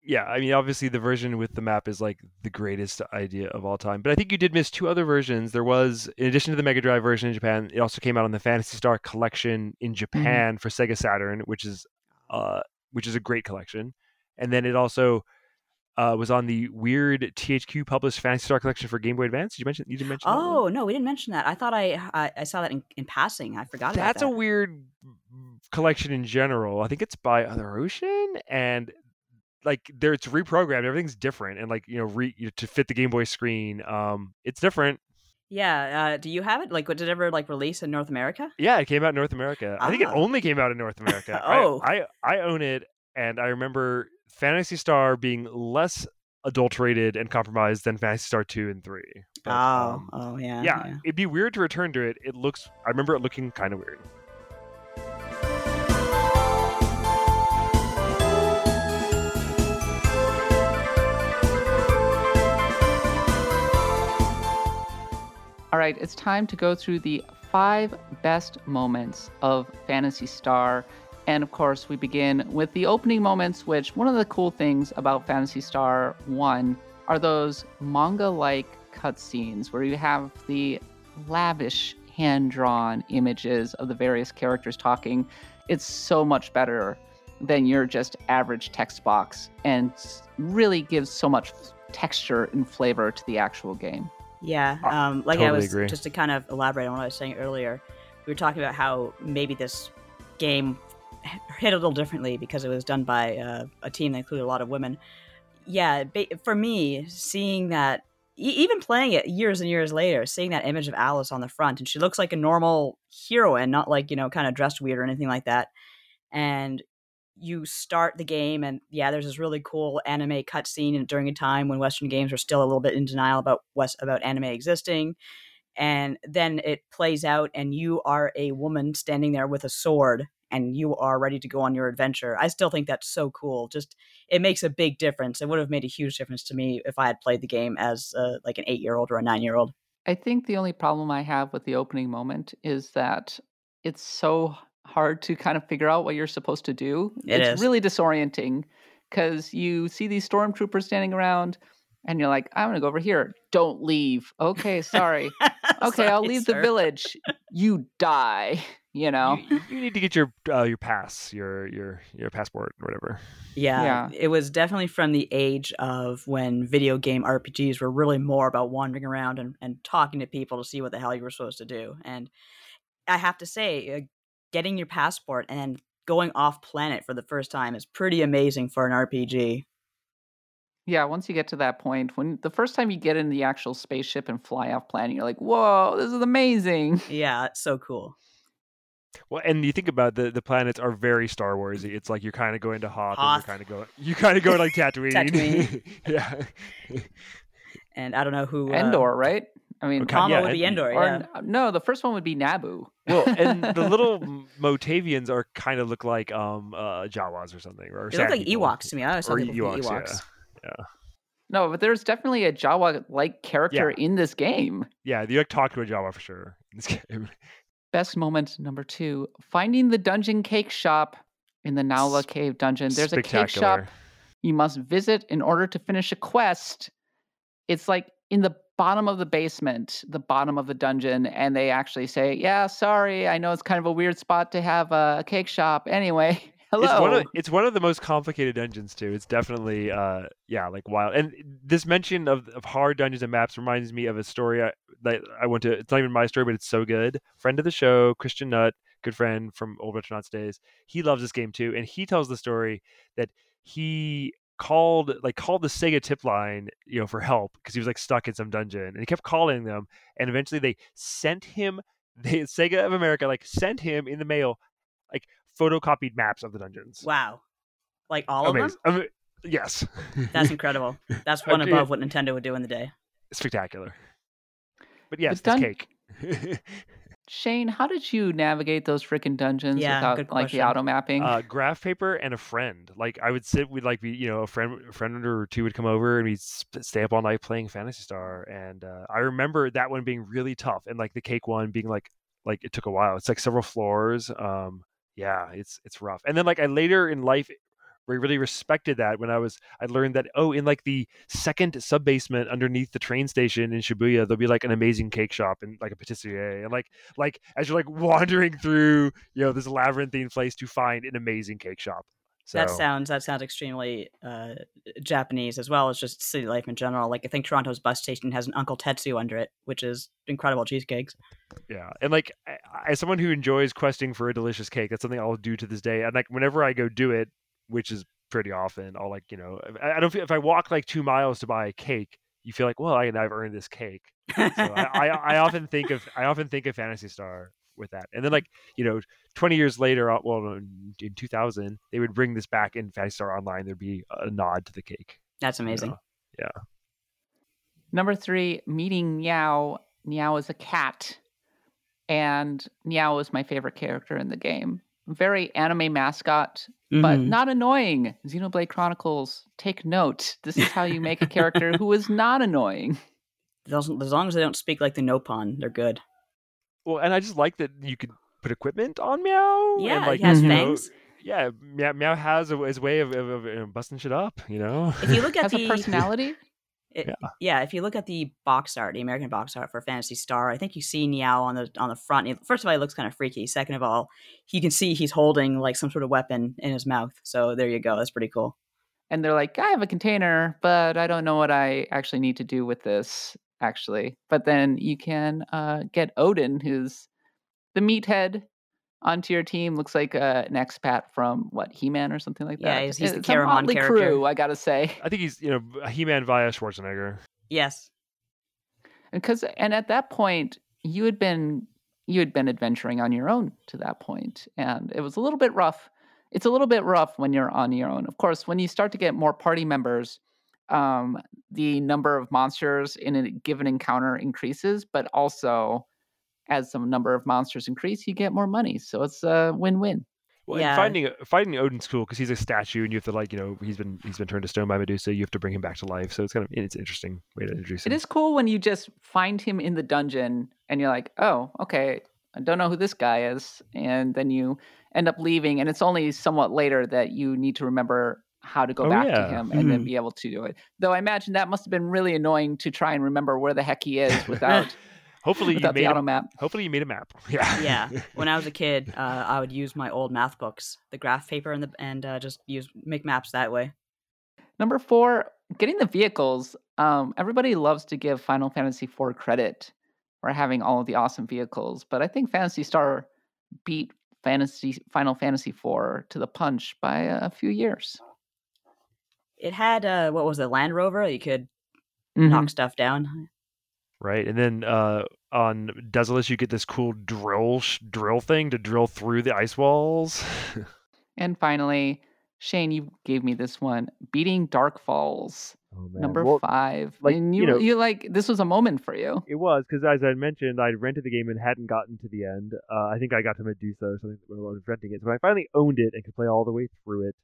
Yeah, I mean, obviously the version with the map is like the greatest idea of all time. But I think you did miss two other versions. There was, in addition to the Mega Drive version in Japan, it also came out on the Phantasy Star collection in Japan mm-hmm. for Sega Saturn, which is, uh, which is a great collection. And then it also uh, was on the weird THQ published Phantasy Star collection for Game Boy Advance. Did you mention? You didn't mention. Oh no, we didn't mention that. I thought I I, I saw that in, in, passing. I forgot. That's that. That's a weird collection in general. I think it's by Other Ocean, and like there it's reprogrammed. Everything's different, and like you know, re, to fit the Game Boy screen. Um, it's different. Yeah. Uh, do you have it? Like, did it ever like release in North America? Yeah, it came out in North America. I think it ah. only came out in North America. oh, I, I I own it, and I remember Phantasy Star being less adulterated and compromised than Phantasy Star 2 and 3. But, oh, um, oh yeah, yeah, yeah. It'd be weird to return to it. It looks I remember it looking kind of weird. All right, it's time to go through the five best moments of Phantasy Star and of course, we begin with the opening moments, which one of the cool things about Phantasy Star 1 are those manga like cutscenes where you have the lavish hand drawn images of the various characters talking. It's so much better than your just average text box and really gives so much texture and flavor to the actual game. Yeah, um, like totally I was agree. just to kind of elaborate on what I was saying earlier, we were talking about how maybe this game hit a little differently because it was done by uh, a team that included a lot of women. Yeah, for me, seeing that, even playing it years and years later, seeing that image of Alice on the front, and she looks like a normal heroine, not like, you know, kind of dressed weird or anything like that. And you start the game, and yeah, there's this really cool anime cutscene during a time when Western games were still a little bit in denial about about anime existing and then it plays out and you are a woman standing there with a sword and you are ready to go on your adventure. I still think that's so cool. Just it makes a big difference. It would have made a huge difference to me if I had played the game as uh, like an 8-year-old or a 9-year-old. I think the only problem I have with the opening moment is that it's so hard to kind of figure out what you're supposed to do. It it's is. really disorienting because you see these stormtroopers standing around and you're like, I'm gonna go over here. Don't leave. Okay, sorry. okay, I'll leave sir. the village. You die. You know, you, you need to get your uh, your pass, your your your passport, or whatever. Yeah, yeah, it was definitely from the age of when video game RPGs were really more about wandering around and, and talking to people to see what the hell you were supposed to do. And I have to say, uh, getting your passport and going off planet for the first time is pretty amazing for an RPG. Yeah, once you get to that point, when the first time you get in the actual spaceship and fly off planet, you're like, "Whoa, this is amazing!" Yeah, it's so cool. Well, and you think about the the planets are very Star Warsy. It's like you're kind of going to Hoth, Hoth. and you're kind of going you kind of go like Tatooine. Tatooine. yeah. And I don't know who uh, Endor, right? I mean, okay, yeah, would be Endor. Or, yeah. No, the first one would be Naboo. Well, and the little Motavians are kind of look like um uh, Jawas or something, or they look like people. Ewoks to me. I always thought Ewoks, Ewoks. Yeah. yeah. No, but there's definitely a Jawa like character yeah. in this game. Yeah, you like talk to a Jawa for sure in this game. Best moment number two: finding the dungeon cake shop in the Naula Cave dungeon. There's a cake shop you must visit in order to finish a quest. It's like in the bottom of the basement, the bottom of the dungeon, and they actually say, "Yeah, sorry, I know it's kind of a weird spot to have a cake shop. Anyway, hello." It's one, of, it's one of the most complicated dungeons too. It's definitely uh yeah, like wild. And this mention of, of hard dungeons and maps reminds me of a story I, that I went to. It's not even my story, but it's so good. Friend of the show, Christian Nutt, good friend from old Retronauts days. He loves this game too, and he tells the story that he called like called the Sega tip line, you know, for help because he was like stuck in some dungeon, and he kept calling them, and eventually they sent him. They Sega of America like sent him in the mail like photocopied maps of the dungeons. Wow. Like all of them? I mean, yes. That's incredible. That's one above what Nintendo would do in the day. Spectacular. But yes, The this dun- cake. Shane, how did you navigate those freaking dungeons Yeah, without good like the auto mapping? uh, graph paper and a friend. Like I would sit, we'd like be, you know, a friend, a friend or two would come over and we'd stay up all night playing Phantasy Star. And uh, I remember that one being really tough, and like the cake one being like, like it took a while. It's like several floors. Um, yeah, it's it's rough. And then like I later in life. Really respected that when I was I learned that oh in like the second sub basement underneath the train station in Shibuya there'll be like an amazing cake shop and like a patisserie and like like as you're like wandering through you know this labyrinthine place to find an amazing cake shop. So That sounds that sounds extremely uh, Japanese as well as just city life in general. Like I think Toronto's bus station has an Uncle Tetsu under it, which is incredible cheesecakes. yeah, and like as someone who enjoys questing for a delicious cake, that's something I'll do to this day. And like whenever I go do it, which is pretty often, I'll like you know I, I don't feel if I walk like two miles to buy a cake, you feel like well I I've earned this cake. So I, I, I often think of I often think of Phantasy Star with that, and then like you know, twenty years later, uh, well, in, in two thousand, they would bring this back in Phantasy Star Online. There'd be a nod to the cake. That's you know? amazing. Number three, meeting Myau. Myau is a cat, and Myau is my favorite character in the game. Very anime mascot, but Mhm. not annoying. Xenoblade Chronicles, take note. This is how you make a character who is not annoying. As as long as they don't speak like the Nopon, they're good. Well, and I just like that you could put equipment on Myau. Yeah, and, like, he has you know, yeah, Myau, Myau has a, his way of, of, of, uh, busting shit up. You know. If you look at Has the a personality. It- Yeah. yeah. if you look at the box art, the American box art for Phantasy Star, I think you see Myau on the on the front. He- First of all, he looks kind of freaky. Second of all, you can see he's holding like some sort of weapon in his mouth. So there you go. That's pretty cool. and they're like, I have a container, but I don't know what I actually need to do with this, actually. But then you can uh, get Odin, who's the meathead, onto your team. Looks like uh, an expat from what He Man or something like Yeah, that. he's- he's the It's a Caramon character. crew, I gotta say. I think he's you know He-Man via Schwarzenegger. Yes. and because and at that point you had been you had been adventuring on your own to that point and it was a little bit rough it's a little bit rough when you're on your own of course when you start to get more party members um, the number of monsters in a given encounter increases but also as the number of monsters increase you get more money so it's a win-win Well, Yeah. finding finding Odin's cool because he's a statue and you have to like you know he's been he's been turned to stone by Medusa. You have to bring him back to life. So it's kind of it's an interesting way to introduce him. It is cool when you just find him in the dungeon and you're like, oh, okay, I don't know who this guy is. And then you end up leaving, and it's only somewhat later that you need to remember how to go Oh, back yeah. to him and then Mhm. be able to do it. Though I imagine that must have been really annoying to try and remember where the heck he is without, Hopefully you made the a, map. hopefully you made a map. Yeah. Yeah. when I was a kid, uh, I would use my old math books, the graph paper, and the and uh, just use make maps that way. Number four, getting the vehicles. Um, everybody loves to give Final Fantasy IV credit for having all of the awesome vehicles, but I think Phantasy Star beat Fantasy Final Fantasy IV to the punch by a few years. It had uh, what was it, Land Rover? You could Mhm. knock stuff down. Right. And then uh, on Dezoris you get this cool drill sh- drill thing to drill through the ice walls. And finally, Shane, you gave me this one, beating Dark Falz, oh, number Well, five. like, and you you, know- you like this was a moment for you. It was because, as I mentioned, I'd rented the game and hadn't gotten to the end. Uh, I think I got to Medusa or something when I was renting it. So I finally owned it and could play all the way through it,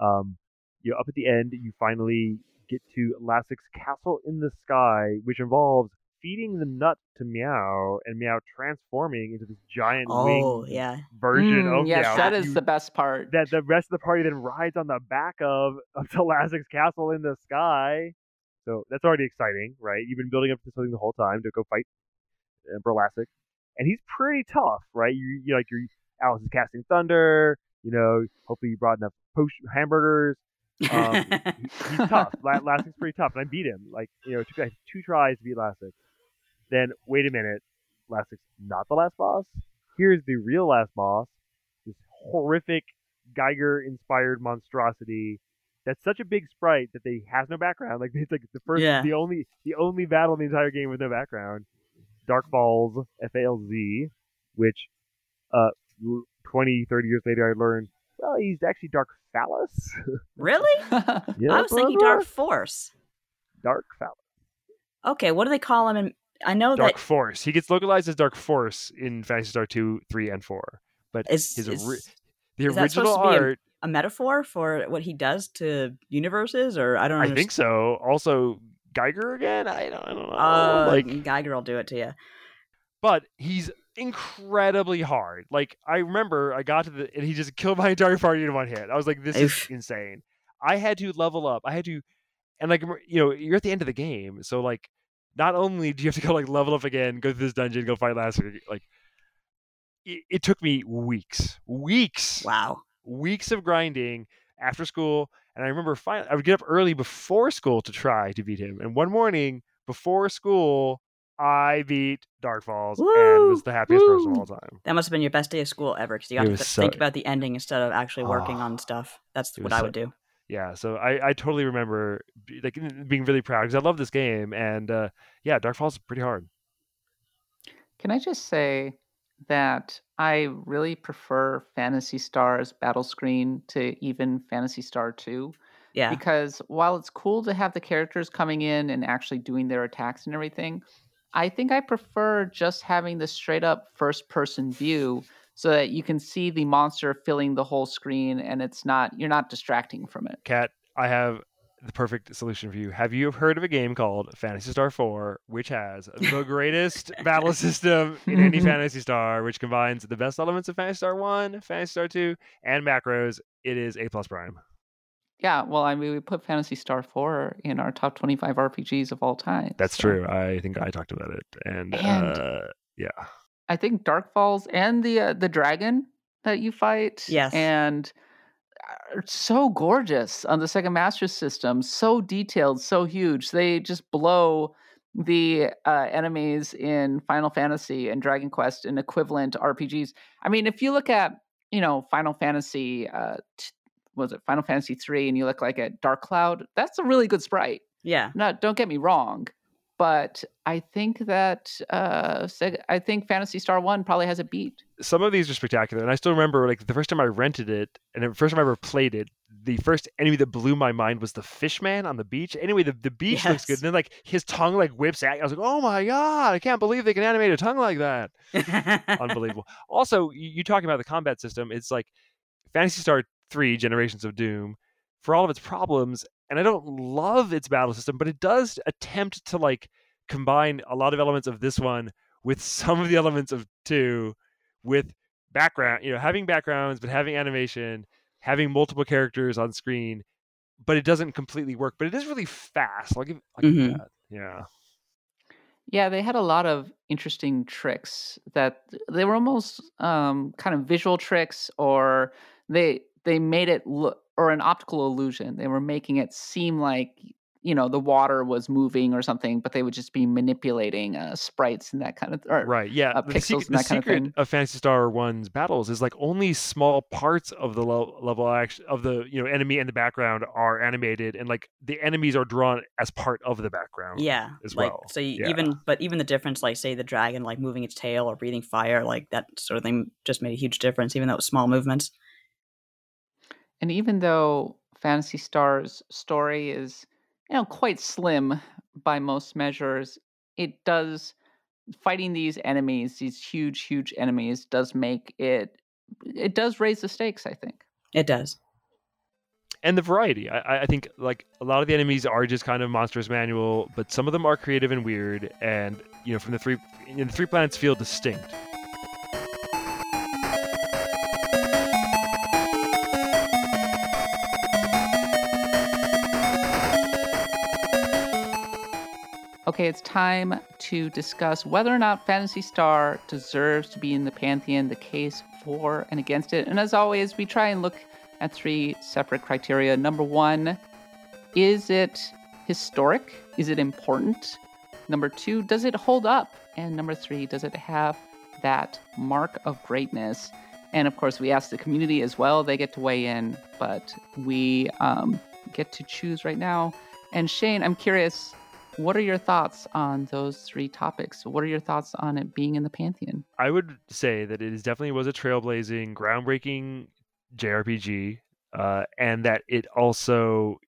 um, you know, up at the end, you finally get to Lassic Castle in the Sky, which involves feeding the nut to Myau and Myau transforming into this giant Oh winged yeah, version Mm, of yes, Myau. Yes, that is You- the best part. that the rest of the party then rides on the back of up to Lassic Castle in the sky. So that's already exciting, right? You've been building up to something the whole time to go fight uh, Burlastic, and he's pretty tough, right? You, you like your Alice is casting thunder. You know, hopefully you brought enough post hamburgers. Um, he- he's tough. La- Lassic's pretty tough, and I beat him. Like you know, it took like two tries to beat Lassic. Then wait a minute, Lassic's not the last boss. Here's the real last boss. This horrific Giger-inspired monstrosity. That's such a big sprite that they has no background. Like it's like the first, Yeah. the only, the only battle in the entire game with no background. Dark Falz, F A L Z, which, uh, 20, 30 years later, I learned. Well, he's actually Dark Phallus. really? yeah, I was thinking Dark Force. Dark Phallus. Okay, what do they call him? In, I know Dark that Force. He gets localized as Dark Force in Phantasy Star 2, 3, and 4. But is, his is, ori- the is original be a- art, a metaphor for what he does to universes, or I don't. Know. I think so. Also, Giger again? I don't, I don't know. Uh, like, Giger will do it to you. but he's incredibly hard. Like I remember, I got to the and he just killed my entire party in one hit. I was like, this Oof. is insane. I had to level up. I had to, and like you know, you're at the end of the game, so like, not only do you have to go like level up again, go through this dungeon, go fight last, like, it, it took me weeks, weeks, Wow. weeks of grinding after school. And I remember finally, I would get up early before school to try to beat him. And one morning before school, I beat Dark Falz and was the happiest person of all time. That must have been your best day of school ever because you It got to so- think about the ending instead of actually working Oh, on stuff. That's what I so- would do. Yeah, so I, I totally remember like being really proud because I love this game. And uh, yeah, Dark Falz is pretty hard. Can I just say that I really prefer Phantasy Star's battle screen to even Phantasy Star 2? Yeah. Because while it's cool to have the characters coming in and actually doing their attacks and everything, I think I prefer just having the straight up first person view so that you can see the monster filling the whole screen and it's not you're not distracting from it. Kat, I have the perfect solution for you. Have you heard of a game called Phantasy Star 4, which has the greatest battle system in any Phantasy Star, which combines the best elements of Phantasy Star 1, Phantasy Star 2, and macros? It is A plus Prime. Yeah, well, I mean, we put Phantasy Star 4 in our top 25 RPGs of all time. That's so- true. I think I talked about it. And, And- uh, yeah. I think Dark Falz and the uh, the dragon that you fight, Yes. and are so gorgeous on the Sega Master System, so detailed, so huge. They just blow the uh, enemies in Final Fantasy and Dragon Quest and equivalent RPGs. I mean, if you look at you know Final Fantasy, uh, t- was it Final Fantasy three, and you look like at Dark Cloud, that's a really good sprite. Yeah. No, don't get me wrong, but I think that uh, I think Phantasy Star One probably has a beat. Some of these are spectacular. And I still remember, like, the first time I rented it and the first time I ever played it, the first enemy that blew my mind was the fish man on the beach. Anyway, the, the beach looks good. And then, like, his tongue, like, whips at you. I was like, oh my God, I can't believe they can animate a tongue like that. unbelievable. Also, you, talking about the combat system, it's like Phantasy Star 3 Generations of Doom for all of its problems, and I don't love its battle system, but it does attempt to like combine a lot of elements of this one with some of the elements of 2 with background, you know, having backgrounds but having animation, having multiple characters on screen, but it doesn't completely work, but it is really fast. I'll give, I'll give Mhm. that. Yeah. Yeah, they had a lot of interesting tricks that they were almost um, kind of visual tricks, or they they made it look or an optical illusion. They were making it seem like you know the water was moving or something, but they would just be manipulating uh, sprites and that kind of or Right. Yeah. uh, the and the that kind of secret thing. of Phantasy Star One's battles is like only small parts of the lo- level action of the you know enemy and the background are animated, and like the enemies are drawn as part of the background. yeah. as like well. so you, Yeah. even but even the difference like say the dragon like moving its tail or breathing fire like that sort of thing just made a huge difference even though it was small movements. And even though Phantasy Star's story is, you know, quite slim by most measures, it does fighting these enemies, these huge, huge enemies, does make it. It does raise the stakes. I think. It does. and the variety. I- I, I think like a lot of the enemies are just kind of monsters manual, but some of them are creative and weird, and you know from the three, and the three planets feel distinct. Okay, it's time to discuss whether or not Phantasy Star deserves to be in the Pantheon, the case for and against it. And as always, we try and look at three separate criteria. Number one, is it historic? Is it important? Number two, does it hold up? And number three, does it have that mark of greatness? And of course, we ask the community as well. They get to weigh in, but we um, get to choose right now. And Shane, I'm curious, what are your thoughts on those three topics? What are your thoughts on it being in the Pantheon? I would say that it is definitely was a trailblazing, groundbreaking JRPG, uh, and that it also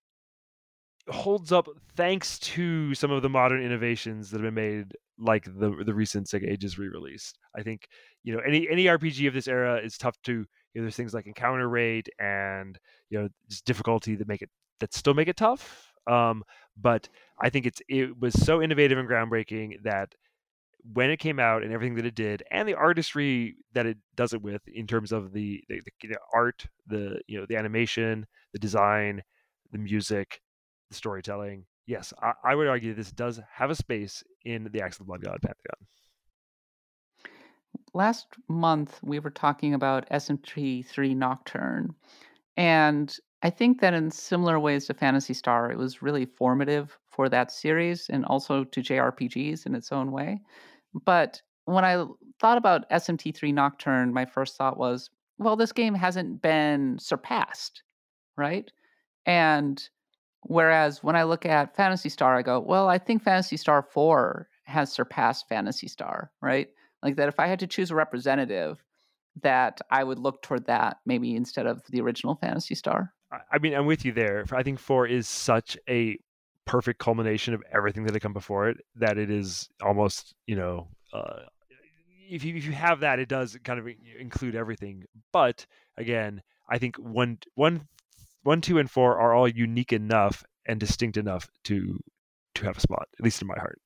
holds up thanks to some of the modern innovations that have been made, like the the recent Sega Ages re-release. I think you know any any RPG of this era is tough to. You know, there's things like encounter rate and you know just difficulty that make it that still make it tough. Um, but I think it's it was so innovative and groundbreaking that when it came out and everything that it did and the artistry that it does it with in terms of the, the, the art the you know the animation the design the music the storytelling yes I, I, would argue this does have a space in the Axe of the Blood God pantheon. Last month we were talking about SMT3 Nocturne and I think that in similar ways to Phantasy Star, it was really formative for that series and also to JRPGs in its own way. But when I thought about SMT3 Nocturne, my first thought was, well, this game hasn't been surpassed, right? And whereas when I look at Phantasy Star, I go, well, I think Phantasy Star 4 has surpassed Phantasy Star, right? Like that if I had to choose a representative, that I would look toward that maybe instead of the original Phantasy Star. I mean, I'm with you there. I think four is such a perfect culmination of everything that had come before it that it is almost, you know, uh, if you if you have that, it does kind of include everything. But again, I think one one one two and four are all unique enough and distinct enough to to have a spot, at least in my heart.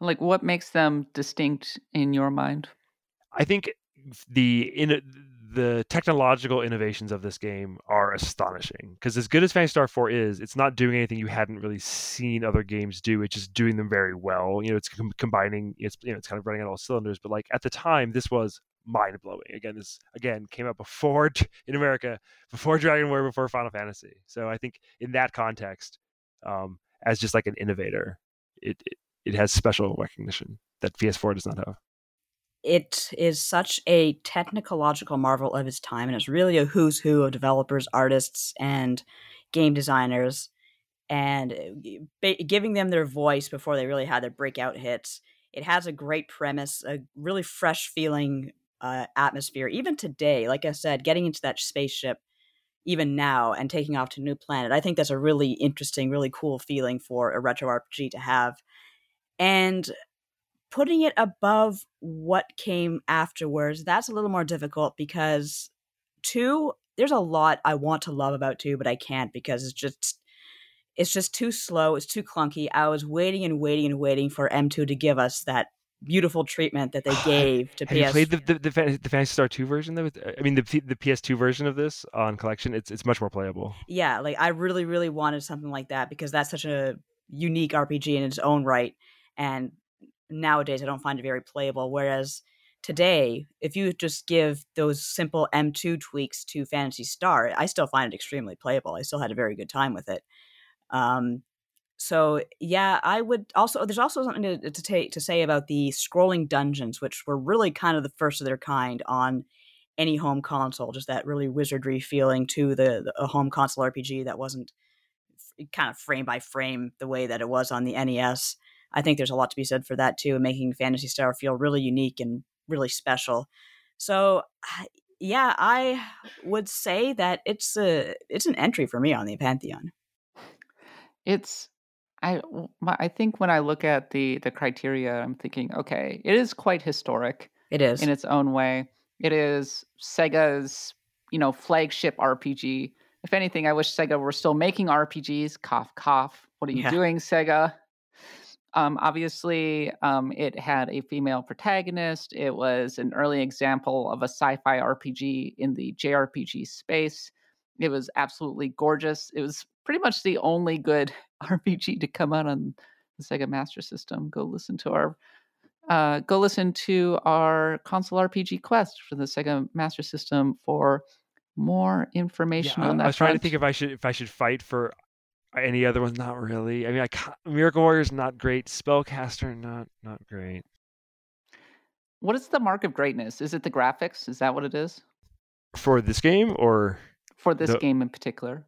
Like, what makes them distinct in your mind? I think the in the technological innovations of this game are astonishing because as good as Phantasy Star 4 is, it's not doing anything you hadn't really seen other games do. It's just doing them very well. You know, it's com- combining, it's you know, it's kind of running on all cylinders. But like at the time, this was mind blowing. Again, this again came out before in America, before Dragon Warrior, before Final Fantasy. So I think in that context, um, as just like an innovator, it, it it has special recognition that PS4 does not have it is such a technological marvel of its time, and it's really a who's who of developers, artists, and game designers, and uh, giving them their voice before they really had their breakout hits. It has a great premise, a really fresh feeling uh, atmosphere. Even today, like I said, getting into that spaceship, even now, and taking off to a new planet, I think that's a really interesting, really cool feeling for a retro RPG to have. And putting it above what came afterwards, that's a little more difficult because two, there's a lot I want to love about two, but I can't because it's just it's just too slow, it's too clunky. I was waiting and waiting and waiting for M2 to give us that beautiful treatment that they gave to Have PS. you played the the, the, the Phantasy Star 2 version though? Uh, I mean the the PS2 version of this on collection, it's it's much more playable. Yeah, like I really really wanted something like that because that's such a unique RPG in its own right and nowadays I don't find it very playable. Whereas today, if you just give those simple M2 tweaks to Phantasy Star, I still find it extremely playable. I still had a very good time with it. Um, so yeah, I would also. There's also something to to, take, to say about the scrolling dungeons, which were really kind of the first of their kind on any home console. Just that really wizardry feeling to the, the home console RPG that wasn't kind of frame by frame the way that it was on the NES. I think there's a lot to be said for that too, making Phantasy Star feel really unique and really special. So, yeah, I would say that it's a it's an entry for me on the Pantheon. It's I I think when I look at the the criteria, I'm thinking, okay, it is quite historic. It is in its own way. It is Sega's you know flagship RPG. If anything, I wish Sega were still making RPGs. Cough, cough. What are you yeah. doing, Sega? Um, obviously, um, it had a female protagonist. It was an early example of a sci fi RPG in the JRPG space. It was absolutely gorgeous. It was pretty much the only good RPG to come out on the Sega Master System. Go listen to our uh, go listen to our console RPG quest for the Sega Master System for more information Yeah, on that. I was trying to think if I should if I should fight for any other ones. Not really. I mean, I Miracle Warrior's not great. Spellcaster not not great. What is the mark of greatness? Is it the graphics? Is that what it is For this game or for this The- game in particular?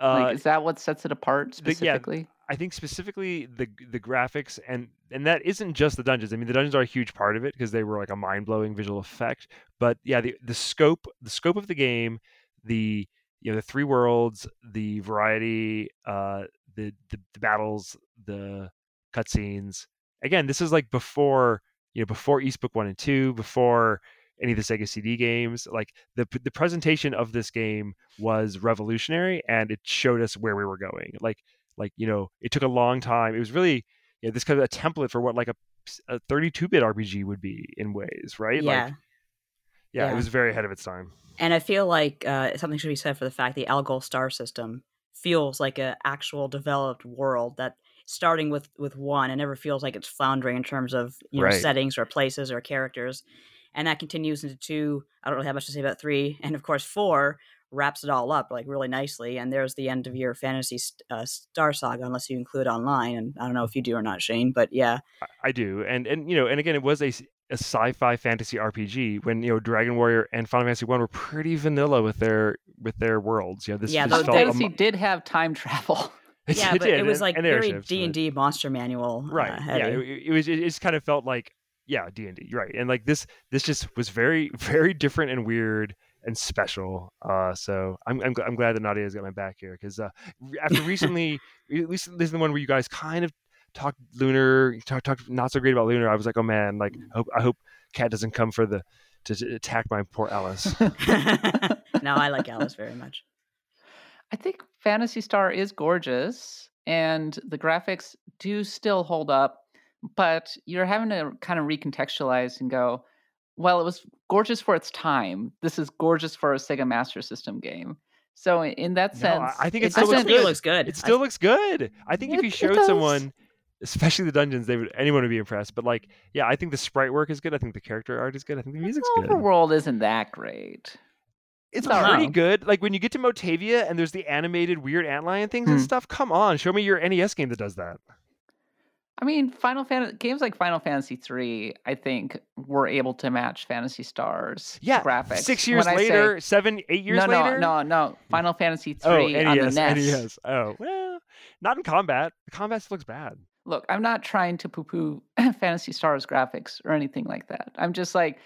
uh, like, is that what sets it apart the- yeah, specifically? I think specifically the the graphics and and that isn't just the dungeons. I mean, the dungeons are a huge part of it because they were like a mind blowing visual effect. But yeah, the the scope the scope of the game, the you know the three worlds, the variety, uh, the the, the battles, the cutscenes. Again, this is like before you know before Ys Book One and Two, before any of the Sega CD games. Like the the presentation of this game was revolutionary, and it showed us where we were going. Like like you know it took a long time it was really you know, this kind of a template for what like a, a 32-bit rpg would be in ways right Yeah. like yeah, Yeah. it was very ahead of its time And I feel like uh, something should be said for the fact the Algol star system feels like an actual developed world that starting with with one, it never feels like it's floundering in terms of you know Right. settings or places or characters, and that continues into two. I don't really have much to say about three, and of course four wraps it all up like really nicely. And there's the end of your fantasy st- uh, star saga, unless you include online. And I don't know if you do or not, Shane, but yeah, I, do and and you know and again it was a, a sci-fi fantasy rpg when you know dragon warrior and final fantasy 1 were pretty vanilla with their with their worlds you know this, Yeah, this those Final felt Fantasy mo- did have time travel. yeah, but did, it was like and very D and D monster manual, uh, right heavy. yeah it, it was it just kind of felt like yeah d&d right and like this this just was very very different and weird and special uh so i'm i'm, I'm glad that nadia's got my back here because uh after recently at least this is the one where you guys kind of talked lunar talk, not so great about lunar i was like oh man like I hope, I hope Kat doesn't come for the to, to attack my poor Alis no, I like Alis very much. I think Phantasy Star is gorgeous and the graphics do still hold up, but you're having to kind of recontextualize and go, well, it was gorgeous for its time. This is gorgeous for a Sega Master System game. So in that sense, I- I think it it still looks doesn't- Still good. looks good. it still looks good i think if you showed someone especially the dungeons they would anyone would be impressed but like yeah i think the sprite work is good i think the character art is good i think the music's the good overworld isn't that great. It's No. pretty good. Like when you get to Motavia and there's the animated weird antlion things and Hmm. stuff. Come on, show me your NES game that does that. I mean, Final Fantasy games like Final Fantasy three, I think, were able to match Phantasy Stars Yeah, graphics. Six years When I say- later, seven, eight years no, later. no, no, no. Final Fantasy Oh, three on the NES, NES. NES. Oh, well, not in combat. The combat still looks bad. Look, I'm not trying to poo-poo Phantasy Stars graphics or anything like that. I'm just like,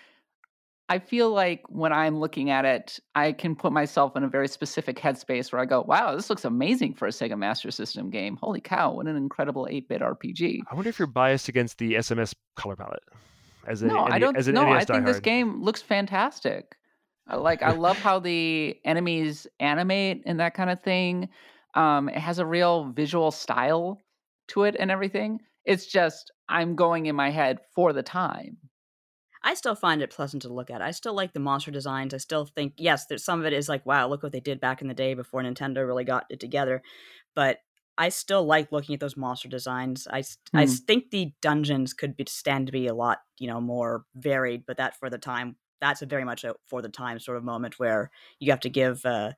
I feel like when I'm looking at it, I can put myself in a very specific headspace where I go, "Wow, this looks amazing for a Sega Master System game. Holy cow, what an incredible 8-bit RPG!" I wonder if you're biased against the SMS color palette. As a, no, I don't. As an No, I NES think this game looks fantastic. Like. I love how the enemies animate and that kind of thing. Um, it has a real visual style to it and everything. It's just I'm going in my head for the time. I still find it pleasant to look at. I still like the monster designs. I still think yes, there's some of it is like wow, look what they did back in the day before Nintendo really got it together. But I still like looking at those monster designs. I Hmm. s- think the dungeons could be stand to be a lot you know more varied, but that for the time that's a very much a for the time sort of moment where you have to give uh,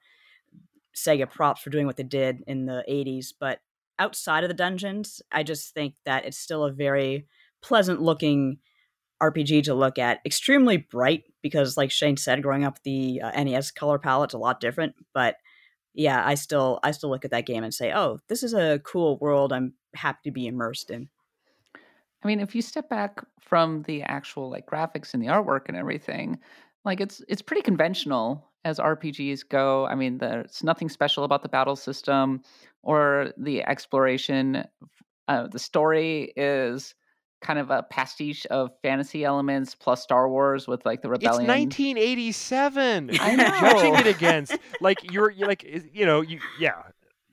Sega props for doing what they did in the 80s. But outside of the dungeons, I just think that it's still a very pleasant looking RPG to look at. Extremely bright because, like Shane said, growing up, the uh, NES color palette's a lot different. But yeah, I still I still look at that game and say, oh, this is a cool world. I'm happy to be immersed in. I mean, if you step back from the actual like graphics and the artwork and everything, like it's it's pretty conventional as RPGs go. I mean, there's nothing special about the battle system or the exploration. Uh, the story is kind of a pastiche of fantasy elements plus Star Wars with like the rebellion. It's rebellion. 1987. I'm judging it against like you're, you're like you know you yeah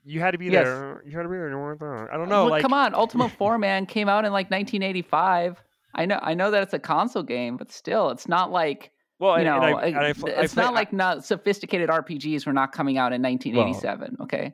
you had to be Yes. there. You had to be there. You weren't there. I don't know. Look, like come on, Ultima 4 man came out in like 1985. I know I know that it's a console game, but still, it's not like well, you and, know, and I, and I, uh, I it's play- not I- like not sophisticated RPGs were not coming out in 1987. okay,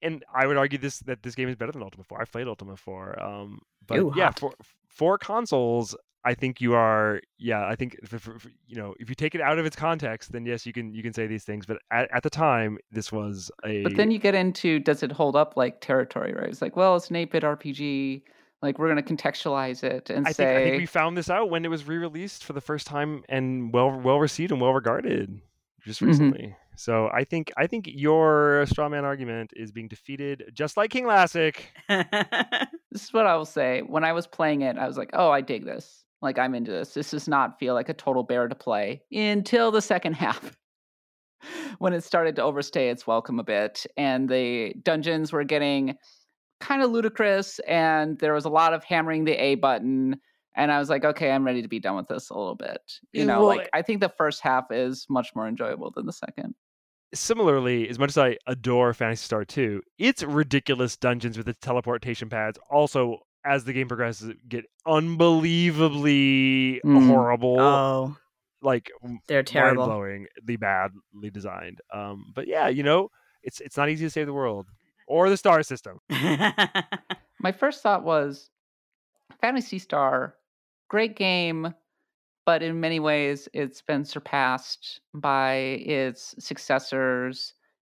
and I would argue this that this game is better than Ultima 4. I've played Ultima 4. Um, but Ooh, yeah, hot. for for consoles, I think you are. Yeah, I think if, if, if, you know if you take it out of its context, then yes, you can you can say these things. But at, at the time, this was a. But then you get into does it hold up like territory, right? It's like, well, it's an 8 bit RPG. Like, we're going to contextualize it and I think, say. I think we found this out when it was re-released for the first time and well well received and well regarded just Mhm. recently. So I think I think your straw man argument is being defeated, just like King Lassic. this is what I will say. When I was playing it, I was like, oh, I dig this. Like, I'm into this. This does not feel like a total bear to play until the second half. when it started to overstay its welcome a bit, and the dungeons were getting kind of ludicrous, and there was a lot of hammering the A button. And I was like, okay, I'm ready to be done with this a little bit. You know, well, like I think the first half is much more enjoyable than the second. Similarly, as much as I adore Phantasy Star 2, its ridiculous dungeons with its teleportation pads also as the game progresses get unbelievably Mm. horrible oh, like they're terrible. mind-blowingly badly designed um but yeah you know it's it's not easy to save the world or the star system my first thought was Phantasy Star, great game, but in many ways it's been surpassed by its successors,